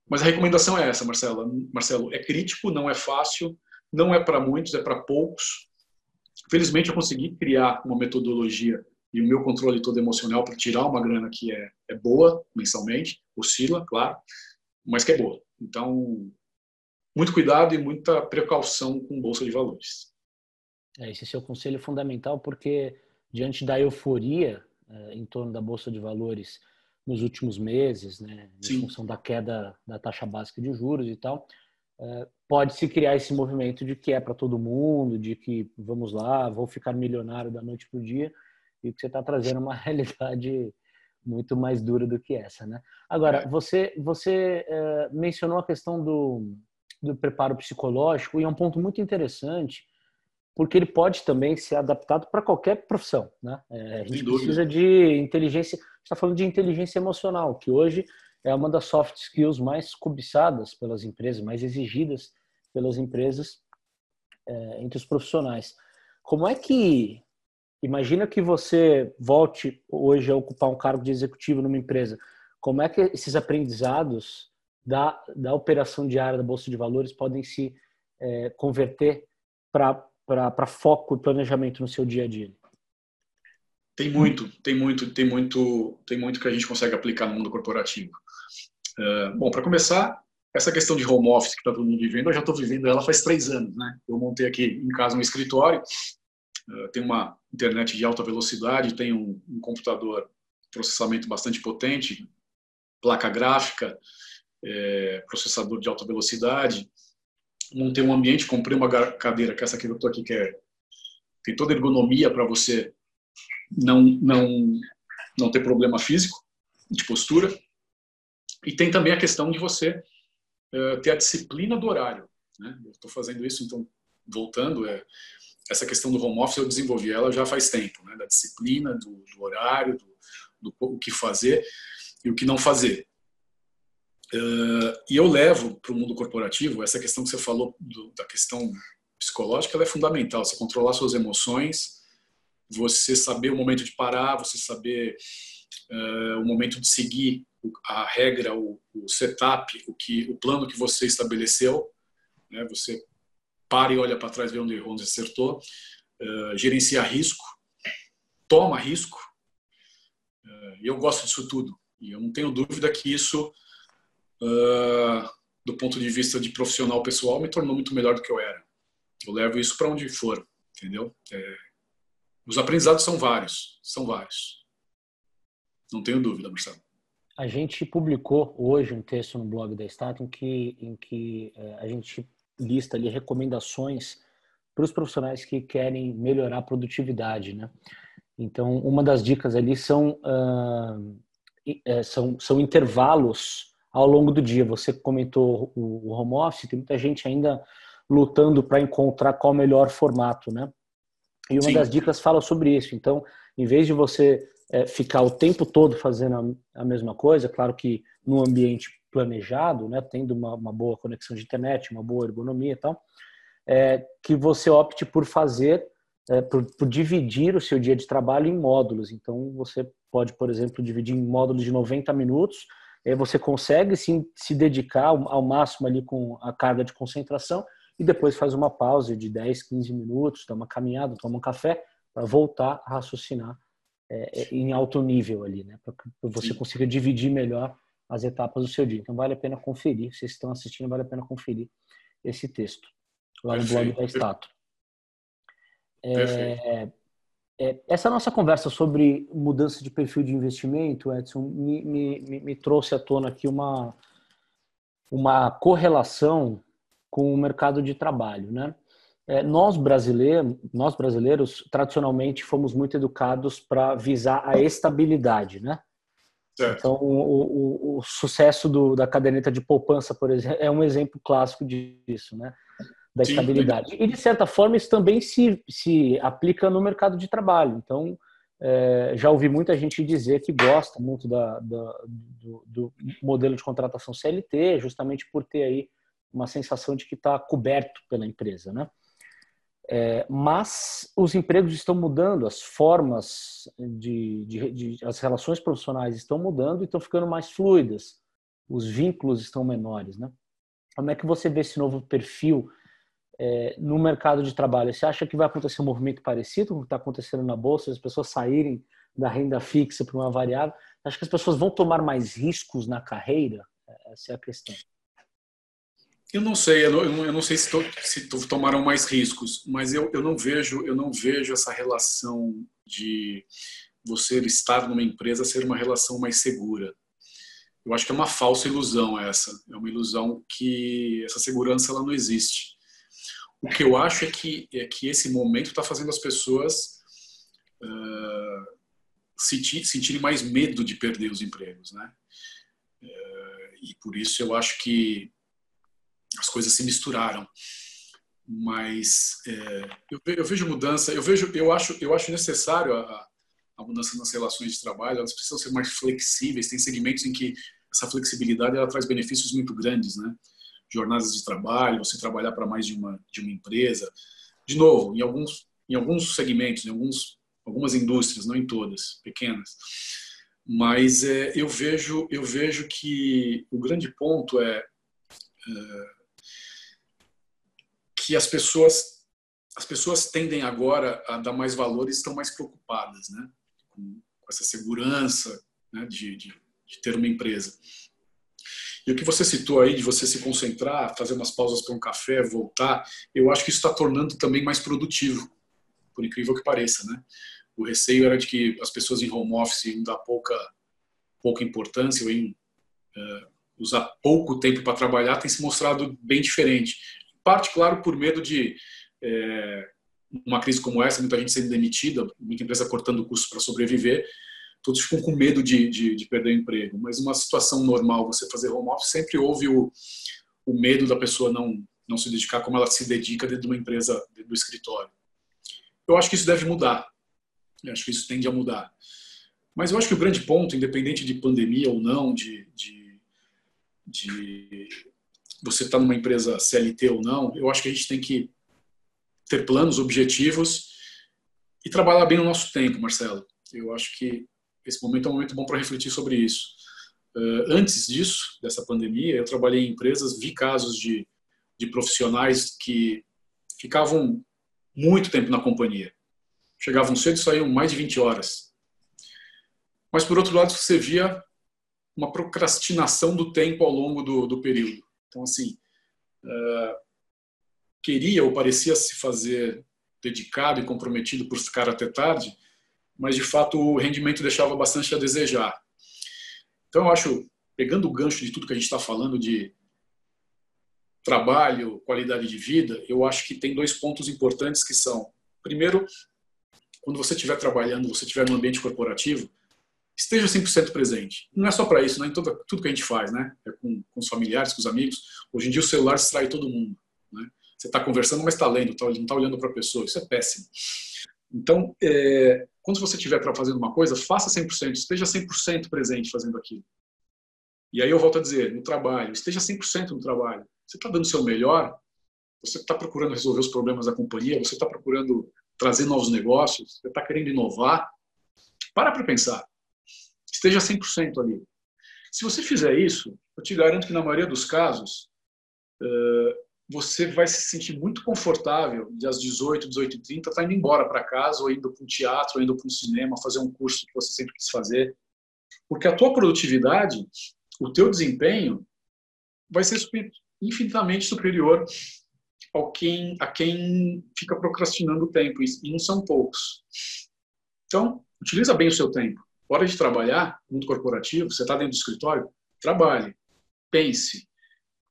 Mas a recomendação é essa, Marcelo. Marcelo, é crítico, não é fácil, não é para muitos, é para poucos. Felizmente eu consegui criar uma metodologia e o meu controle todo emocional para tirar uma grana que é, é boa mensalmente, oscila, claro, mas que é boa. Então, muito cuidado e muita precaução com bolsa de valores. É, esse seu conselho é fundamental porque, diante da euforia é, em torno da bolsa de valores nos últimos meses, né, em Sim. função da queda da taxa básica de juros e tal, é, pode se criar esse movimento de que é para todo mundo, de que vamos lá, vou ficar milionário da noite para o dia e que você está trazendo uma [laughs] realidade muito mais dura do que essa, né? Agora, é. você você é, mencionou a questão do, do preparo psicológico e é um ponto muito interessante porque ele pode também ser adaptado para qualquer profissão, né? É, a gente precisa de inteligência, está falando de inteligência emocional, que hoje é uma das soft skills mais cobiçadas pelas empresas, mais exigidas pelas empresas é, entre os profissionais. Como é que Imagina que você volte hoje a ocupar um cargo de executivo numa empresa. Como é que esses aprendizados da, da operação diária da Bolsa de Valores podem se é, converter para foco e planejamento no seu dia a dia? Tem muito, tem muito, tem muito, tem muito que a gente consegue aplicar no mundo corporativo. Uh, bom, para começar, essa questão de home office que está todo mundo vivendo, eu já estou vivendo ela faz três anos, né? Eu montei aqui em casa um escritório tem uma internet de alta velocidade, tem um, um computador processamento bastante potente, placa gráfica, é, processador de alta velocidade. Montei um ambiente, comprei uma cadeira, que é essa que eu estou aqui, que é, tem toda a ergonomia para você não, não, não ter problema físico, de postura. E tem também a questão de você é, ter a disciplina do horário. Né? Eu estou fazendo isso, então, voltando, é, essa questão do home office eu desenvolvi ela já faz tempo, né? da disciplina, do, do horário, do, do, o que fazer e o que não fazer. Uh, e eu levo para o mundo corporativo essa questão que você falou do, da questão psicológica, ela é fundamental. Você controlar suas emoções, você saber o momento de parar, você saber uh, o momento de seguir a regra, o, o setup, o que, o plano que você estabeleceu. Né? Você para e olha para trás, vê onde, onde acertou, uh, gerencia risco, toma risco. Uh, eu gosto disso tudo. E eu não tenho dúvida que isso, uh, do ponto de vista de profissional pessoal, me tornou muito melhor do que eu era. Eu levo isso para onde for, entendeu? É, os aprendizados são vários, são vários. Não tenho dúvida, Marcelo. A gente publicou hoje um texto no blog da Stato em que, em que a gente lista ali recomendações para os profissionais que querem melhorar a produtividade, né? Então, uma das dicas ali são, uh, são, são intervalos ao longo do dia. Você comentou o, home office, tem muita gente ainda lutando para encontrar qual o melhor formato, né? E uma Sim. das dicas fala sobre isso. Então, em vez de você é, ficar o tempo todo fazendo a, a, mesma coisa, claro que num ambiente planejado, né, tendo uma, uma boa conexão de internet, uma boa ergonomia e tal, é, que você opte por fazer, é, por, por, dividir o seu dia de trabalho em módulos. Então, você pode, por exemplo, dividir em módulos de 90 minutos, aí você consegue sim, se dedicar ao, ao máximo ali com a carga de concentração e depois faz uma pausa de 10, 15 minutos, dá uma caminhada, toma um café, para voltar a raciocinar é, é, em alto nível ali, né? Para que você Sim. consiga dividir melhor as etapas do seu dia. Então vale a pena conferir, vocês estão assistindo, vale a pena conferir esse texto lá no blog da Stato. É, é, essa nossa conversa sobre mudança de perfil de investimento, Edson, me, me, me trouxe à tona aqui uma, uma correlação com o mercado de trabalho, né? É, nós brasileiros, nós brasileiros tradicionalmente fomos muito educados para visar a estabilidade, né? Certo. Então, o, o, o sucesso do, da caderneta de poupança, por exemplo, é um exemplo clássico disso, né? Da Sim. estabilidade. E, de certa forma, isso também se, se aplica no mercado de trabalho. Então, é, já ouvi muita gente dizer que gosta muito da, da do, do, modelo de contratação CLT, justamente por ter aí uma sensação de que está coberto pela empresa, né? É, mas os empregos estão mudando, as formas de, de, de, as relações profissionais estão mudando e estão ficando mais fluidas, os vínculos estão menores, né? Como é que você vê esse novo perfil é, no mercado de trabalho? Você acha que vai acontecer um movimento parecido com o que está acontecendo na bolsa, as pessoas saírem da renda fixa para uma variável? Acho que as pessoas vão tomar mais riscos na carreira? Essa é a questão. Eu não sei, eu não, eu não sei se, to, se tomaram mais riscos, mas eu, eu não vejo, eu não vejo essa relação de você estar numa empresa ser uma relação mais segura. Eu acho que é uma falsa ilusão essa. É uma ilusão que essa segurança ela não existe. O que eu acho é que é que esse momento está fazendo as pessoas uh, sentir, sentirem mais medo de perder os empregos, né? Uh, e por isso eu acho que as coisas se misturaram. Mas é, eu, eu, vejo mudança, eu vejo, eu acho, eu acho necessário a, a mudança nas relações de trabalho. Elas precisam ser mais flexíveis. Tem segmentos em que essa flexibilidade ela traz benefícios muito grandes, né? Jornadas de trabalho, você trabalhar para mais de uma de uma empresa. De novo, em alguns em alguns segmentos, em alguns algumas indústrias, não em todas, pequenas. Mas é, eu vejo eu vejo que o grande ponto é, é que as pessoas as pessoas tendem agora a dar mais valor e estão mais preocupadas, né, com, essa segurança né, de, de, de, ter uma empresa. E o que você citou aí de você se concentrar, fazer umas pausas para um café, voltar, eu acho que isso está tornando também mais produtivo, por incrível que pareça, né? O receio era de que as pessoas em home office iam dar pouca pouca importância ou uh, usar pouco tempo para trabalhar tem se mostrado bem diferente parte, claro, por medo de é, uma crise como essa, muita gente sendo demitida, muita empresa cortando custos para sobreviver, todos ficam com medo de, de, de, perder o emprego. Mas uma situação normal, você fazer home office, sempre houve o, o medo da pessoa não, não se dedicar como ela se dedica dentro de uma empresa, dentro do escritório. Eu acho que isso deve mudar. Eu acho que isso tende a mudar. Mas eu acho que o grande ponto, independente de pandemia ou não, de, de, de você está numa empresa CLT ou não, eu acho que a gente tem que ter planos, objetivos e trabalhar bem no nosso tempo, Marcelo. Eu acho que esse momento é um momento bom para refletir sobre isso. Uh, antes disso, dessa pandemia, eu trabalhei em empresas, vi casos de, de profissionais que ficavam muito tempo na companhia. Chegavam cedo e saíam mais de 20 horas. Mas, por outro lado, você via uma procrastinação do tempo ao longo do, do período. Então, assim, uh, queria ou parecia se fazer dedicado e comprometido por ficar até tarde, mas de fato o rendimento deixava bastante a desejar. Então, eu acho, pegando o gancho de tudo que a gente está falando de trabalho, qualidade de vida, eu acho que tem dois pontos importantes que são, primeiro, quando você estiver trabalhando, você estiver no ambiente corporativo, esteja 100% presente. Não é só para isso, não é em tudo, tudo que a gente faz, né? É com, com os familiares, com os amigos. Hoje em dia o celular distrai todo mundo, né? Você está conversando, mas está lendo, tá, não está olhando para a pessoa. Isso é péssimo. Então, é, quando você estiver fazendo uma coisa, faça 100%, esteja 100% presente fazendo aquilo. E aí eu volto a dizer, no trabalho, esteja 100% no trabalho. Você está dando o seu melhor, você está procurando resolver os problemas da companhia, você está procurando trazer novos negócios, você está querendo inovar. Para para pensar. Esteja 100% ali. Se você fizer isso, eu te garanto que na maioria dos casos, você vai se sentir muito confortável de às 18, 18 e 30 estar tá indo embora para casa ou indo para um teatro, ou indo para um cinema, fazer um curso que você sempre quis fazer. Porque a tua produtividade, o teu desempenho vai ser infinitamente superior ao quem, a quem fica procrastinando o tempo, e não são poucos. Então, utiliza bem o seu tempo. Hora de trabalhar, mundo corporativo, você está dentro do escritório, trabalhe, pense,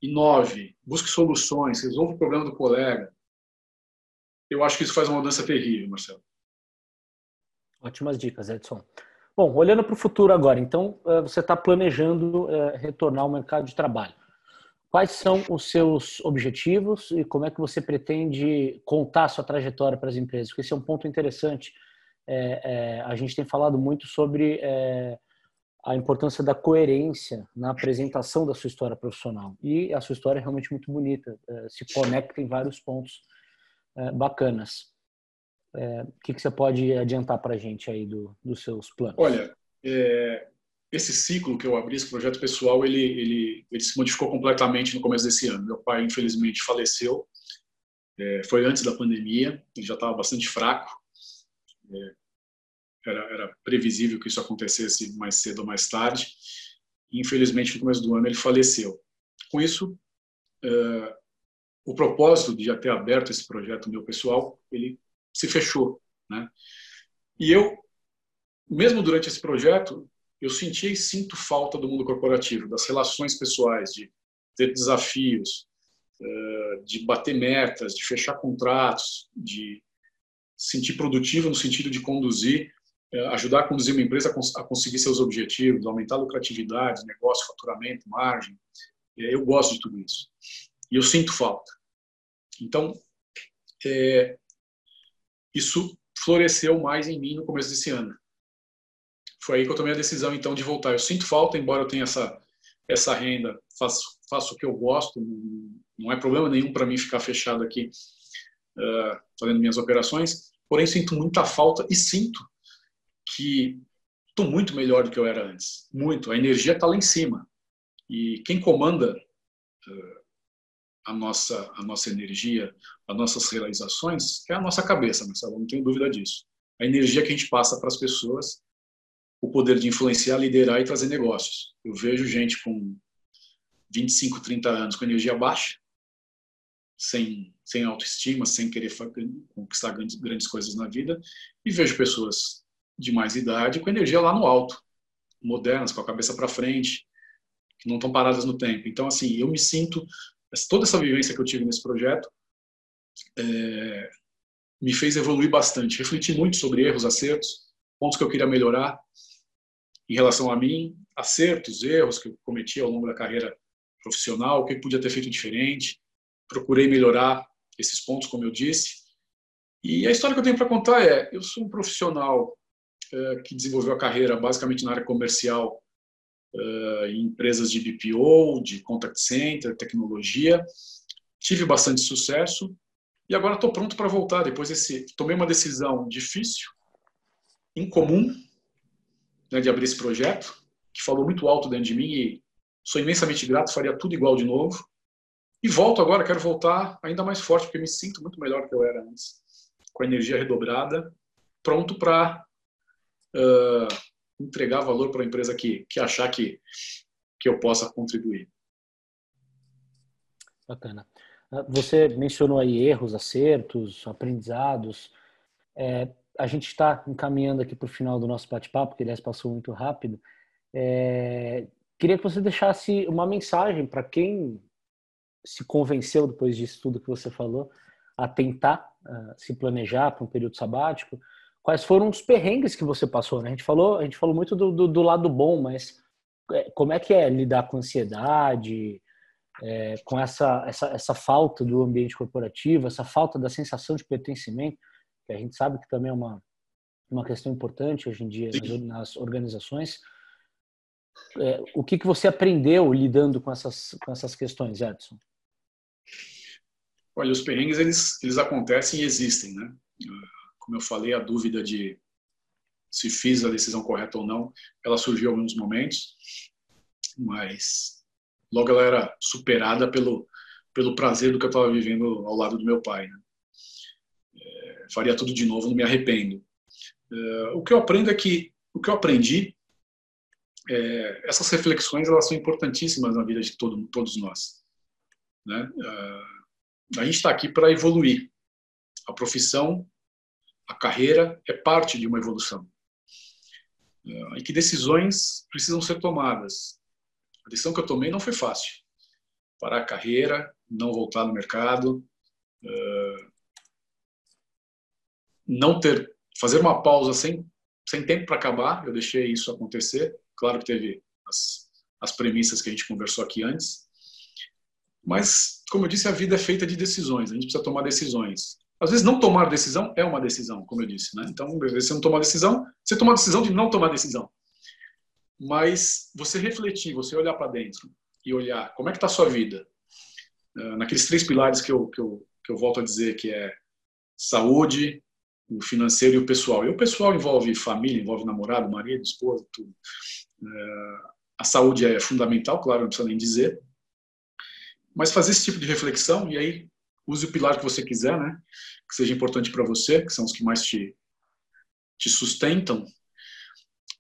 inove, busque soluções, resolva o problema do colega. Eu acho que isso faz uma mudança terrível, Marcelo. Ótimas dicas, Edson. Bom, olhando para o futuro agora, então eh, você está planejando eh, retornar ao mercado de trabalho. Quais são os seus objetivos e como é que você pretende contar a sua trajetória para as empresas? Porque esse é um ponto interessante. É, é, a gente tem falado muito sobre é, a importância da coerência na apresentação da sua história profissional. E a sua história é realmente muito bonita, é, se conecta em vários pontos é, bacanas. É, o que, que, você pode adiantar para a gente aí do, dos seus planos? Olha, esse ciclo que eu abri, esse projeto pessoal, ele, ele, ele se modificou completamente no começo desse ano. Meu pai, infelizmente, faleceu. Foi antes da pandemia, ele já estava bastante fraco. É, era, era, previsível que isso acontecesse mais cedo ou mais tarde. Infelizmente, no começo do ano, ele faleceu. Com isso, é, o propósito de já ter aberto esse projeto meu pessoal, ele se fechou. Né? E eu, mesmo durante esse projeto, eu senti e sinto falta do mundo corporativo, das relações pessoais, de ter desafios, eh, de bater metas, de fechar contratos, de sentir produtivo no sentido de conduzir, eh, ajudar a conduzir uma empresa a conseguir seus objetivos, aumentar a lucratividade, negócio, faturamento, margem. Eu gosto de tudo isso. E eu sinto falta. Então, é, isso floresceu mais em mim no começo desse ano foi aí que eu tomei a decisão então de voltar. Eu sinto falta, embora eu tenha essa essa renda, faço faço o que eu gosto, não é problema nenhum para mim ficar fechado aqui uh, fazendo minhas operações. Porém sinto muita falta e sinto que estou muito melhor do que eu era antes, muito. A energia está lá em cima e quem comanda uh, a nossa a nossa energia, as nossas realizações é a nossa cabeça, Marcelo, não tenho dúvida disso. A energia que a gente passa para as pessoas o poder de influenciar, liderar e trazer negócios. Eu vejo gente com 25, 30 anos com energia baixa, sem, sem autoestima, sem querer conquistar grandes, grandes coisas na vida, e vejo pessoas de mais idade com energia lá no alto, modernas, com a cabeça para frente, que não estão paradas no tempo. Então, assim, eu me sinto, toda essa vivência que eu tive nesse projeto é, me fez evoluir bastante, refleti muito sobre erros, acertos, pontos que eu queria melhorar, em relação a mim, acertos, erros que eu cometi ao longo da carreira profissional, o que eu podia ter feito diferente. Procurei melhorar esses pontos, como eu disse. E a história que eu tenho para contar é: eu sou um profissional é, que desenvolveu a carreira basicamente na área comercial, é, em empresas de BPO, de contact center, tecnologia. Tive bastante sucesso e agora estou pronto para voltar. Depois desse, tomei uma decisão difícil, incomum, né, de abrir esse projeto, que falou muito alto dentro de mim e sou imensamente grato, faria tudo igual de novo. E volto agora, quero voltar ainda mais forte, porque me sinto muito melhor do que eu era antes, com a energia redobrada, pronto para uh, entregar valor para a empresa que, que achar que, que eu possa contribuir. Bacana. Ah, você mencionou aí erros, acertos, aprendizados. É, a gente está encaminhando aqui para o final do nosso bate-papo, que aliás passou muito rápido. É, queria que você deixasse uma mensagem para quem se convenceu depois disso tudo que você falou a tentar uh, se planejar para um período sabático. Quais foram os perrengues que você passou? Né? A gente falou, a gente falou muito do, do, do lado bom, mas é, como é que é lidar com ansiedade, é, com essa, essa, essa falta do ambiente corporativo, essa falta da sensação de pertencimento, que a gente sabe que também é uma, uma questão importante hoje em dia nas organizações. É, o que, que você aprendeu lidando com essas, com essas questões, Edson? Olha, os perrengues eles, eles acontecem e existem, né? Como eu falei, a dúvida de se fiz a decisão correta ou não, ela surgiu em alguns momentos, mas logo ela era superada pelo pelo prazer do que eu estava vivendo ao lado do meu pai. Né? É, faria tudo de novo, não me arrependo. É, o que eu aprendo é que o que eu aprendi é, essas reflexões elas são importantíssimas na vida de todo, todos nós. Né? É, a gente está aqui para evoluir. A profissão, a carreira é parte de uma evolução. É, e que decisões precisam ser tomadas. A decisão que eu tomei não foi fácil. Parar a carreira, não voltar no mercado, é, não ter, fazer uma pausa sem, sem tempo para acabar. Eu deixei isso acontecer Claro que teve as, as premissas que a gente conversou aqui antes. Mas, como eu disse, a vida é feita de decisões. A gente precisa tomar decisões. Às vezes, não tomar decisão é uma decisão, como eu disse. Né? Então, você não tomar decisão, você toma a decisão de não tomar decisão. Mas você refletir, você olhar para dentro e olhar como é que está a sua vida, ah, naqueles três pilares que eu, que, eu, que eu volto a dizer, que é saúde, o financeiro e o pessoal. E o pessoal envolve família, envolve namorado, marido, esposa, tudo. É, a saúde é fundamental, claro, não precisa nem dizer. Mas fazer esse tipo de reflexão, e aí use o pilar que você quiser, né? Que seja importante para você, que são os que mais te, te sustentam.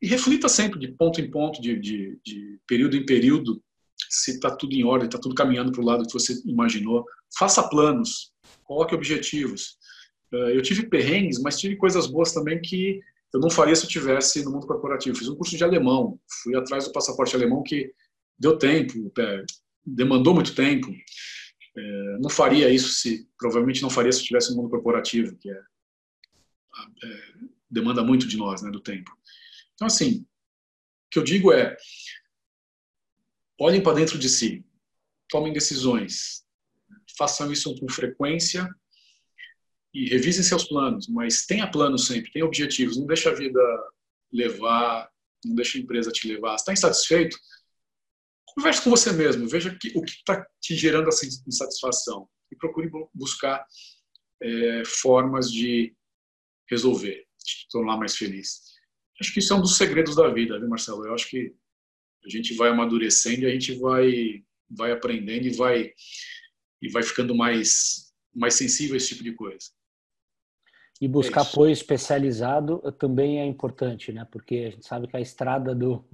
E reflita sempre, de ponto em ponto, de, de, de período em período, se está tudo em ordem, está tudo caminhando para o lado que você imaginou. Faça planos, coloque objetivos. É, eu tive perrengues, mas tive coisas boas também que eu não faria se eu tivesse no mundo corporativo. Fiz um curso de alemão, fui atrás do passaporte alemão que deu tempo, é, demandou muito tempo. É, não faria isso se, provavelmente não faria se tivesse no mundo corporativo, que é, é, demanda muito de nós, né, do tempo. Então, assim, o que eu digo é, olhem para dentro de si, tomem decisões, façam isso com frequência e revisem seus planos, mas tenha planos sempre, tenha objetivos, não deixe a vida levar, não deixe a empresa te levar. Está insatisfeito? Converse com você mesmo, veja que, o que está te gerando essa insatisfação e procure buscar é, formas de resolver, de te tornar mais feliz. Acho que isso é um dos segredos da vida, viu, Marcelo? Eu acho que a gente vai amadurecendo e a gente vai, vai aprendendo e vai, e vai ficando mais, mais sensível a esse tipo de coisa. E buscar é apoio especializado também é importante, né? Porque a gente sabe que a estrada do,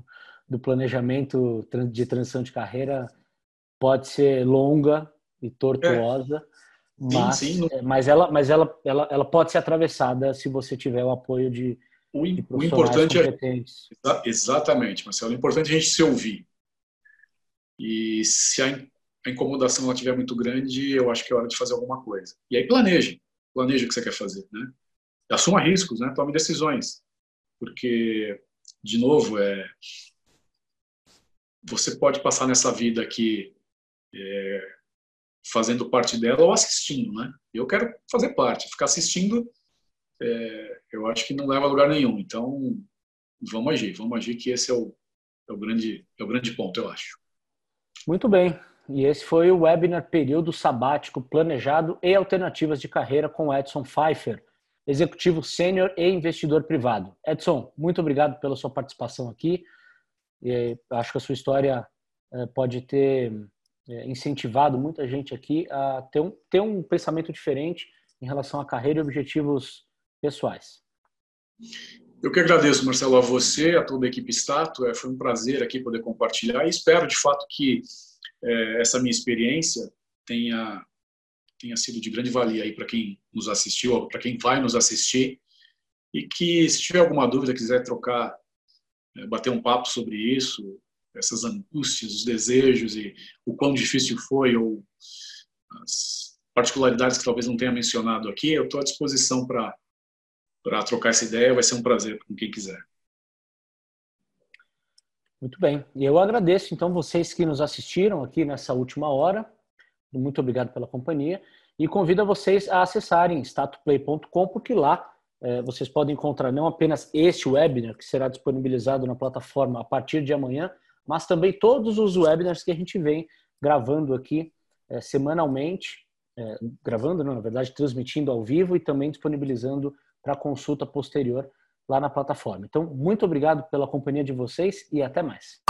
do planejamento de transição de carreira pode ser longa e tortuosa, é. mas, sim, sim. É, mas, ela, mas ela, ela, ela pode ser atravessada se você tiver o apoio de, o, de o importante é competentes. É, exatamente, Marcelo. O importante é a gente se ouvir. E se a, incomodação ela estiver muito grande, eu acho que é hora de fazer alguma coisa. E aí planeje planeje o que você quer fazer, né? Assuma riscos, né? Tome decisões, porque de novo é você pode passar nessa vida aqui é, fazendo parte dela ou assistindo, né? Eu quero fazer parte, ficar assistindo, é, eu acho que não leva a lugar nenhum. Então, vamos agir, vamos agir que esse é o, é o grande é o grande ponto, eu acho. Muito bem. E esse foi o webinar Período Sabático Planejado e Alternativas de Carreira com Edson Pfeiffer, executivo sênior e investidor privado. Edson, muito obrigado pela sua participação aqui. E acho que a sua história eh, pode ter eh, incentivado muita gente aqui a ter um, ter um pensamento diferente em relação à carreira e objetivos pessoais. Eu que agradeço, Marcelo, a você, a toda a equipe Stato. É, foi um prazer aqui poder compartilhar e espero, de fato, que é, essa minha experiência tenha tenha sido de grande valia aí para quem nos assistiu, para quem vai nos assistir e que se tiver alguma dúvida quiser trocar, bater um papo sobre isso, essas angústias, os desejos e o quão difícil foi ou as particularidades que talvez não tenha mencionado aqui, eu estou à disposição para trocar essa ideia. Vai ser um prazer com quem quiser. Muito bem. E eu agradeço, então, vocês que nos assistiram aqui nessa última hora. Muito obrigado pela companhia. E convido a vocês a acessarem statuplay.com, porque lá é, vocês podem encontrar não apenas este webinar, que será disponibilizado na plataforma a partir de amanhã, mas também todos os webinars que a gente vem gravando aqui é, semanalmente, é, gravando, não, na verdade, transmitindo ao vivo e também disponibilizando para consulta posterior lá na plataforma. Então, muito obrigado pela companhia de vocês e até mais.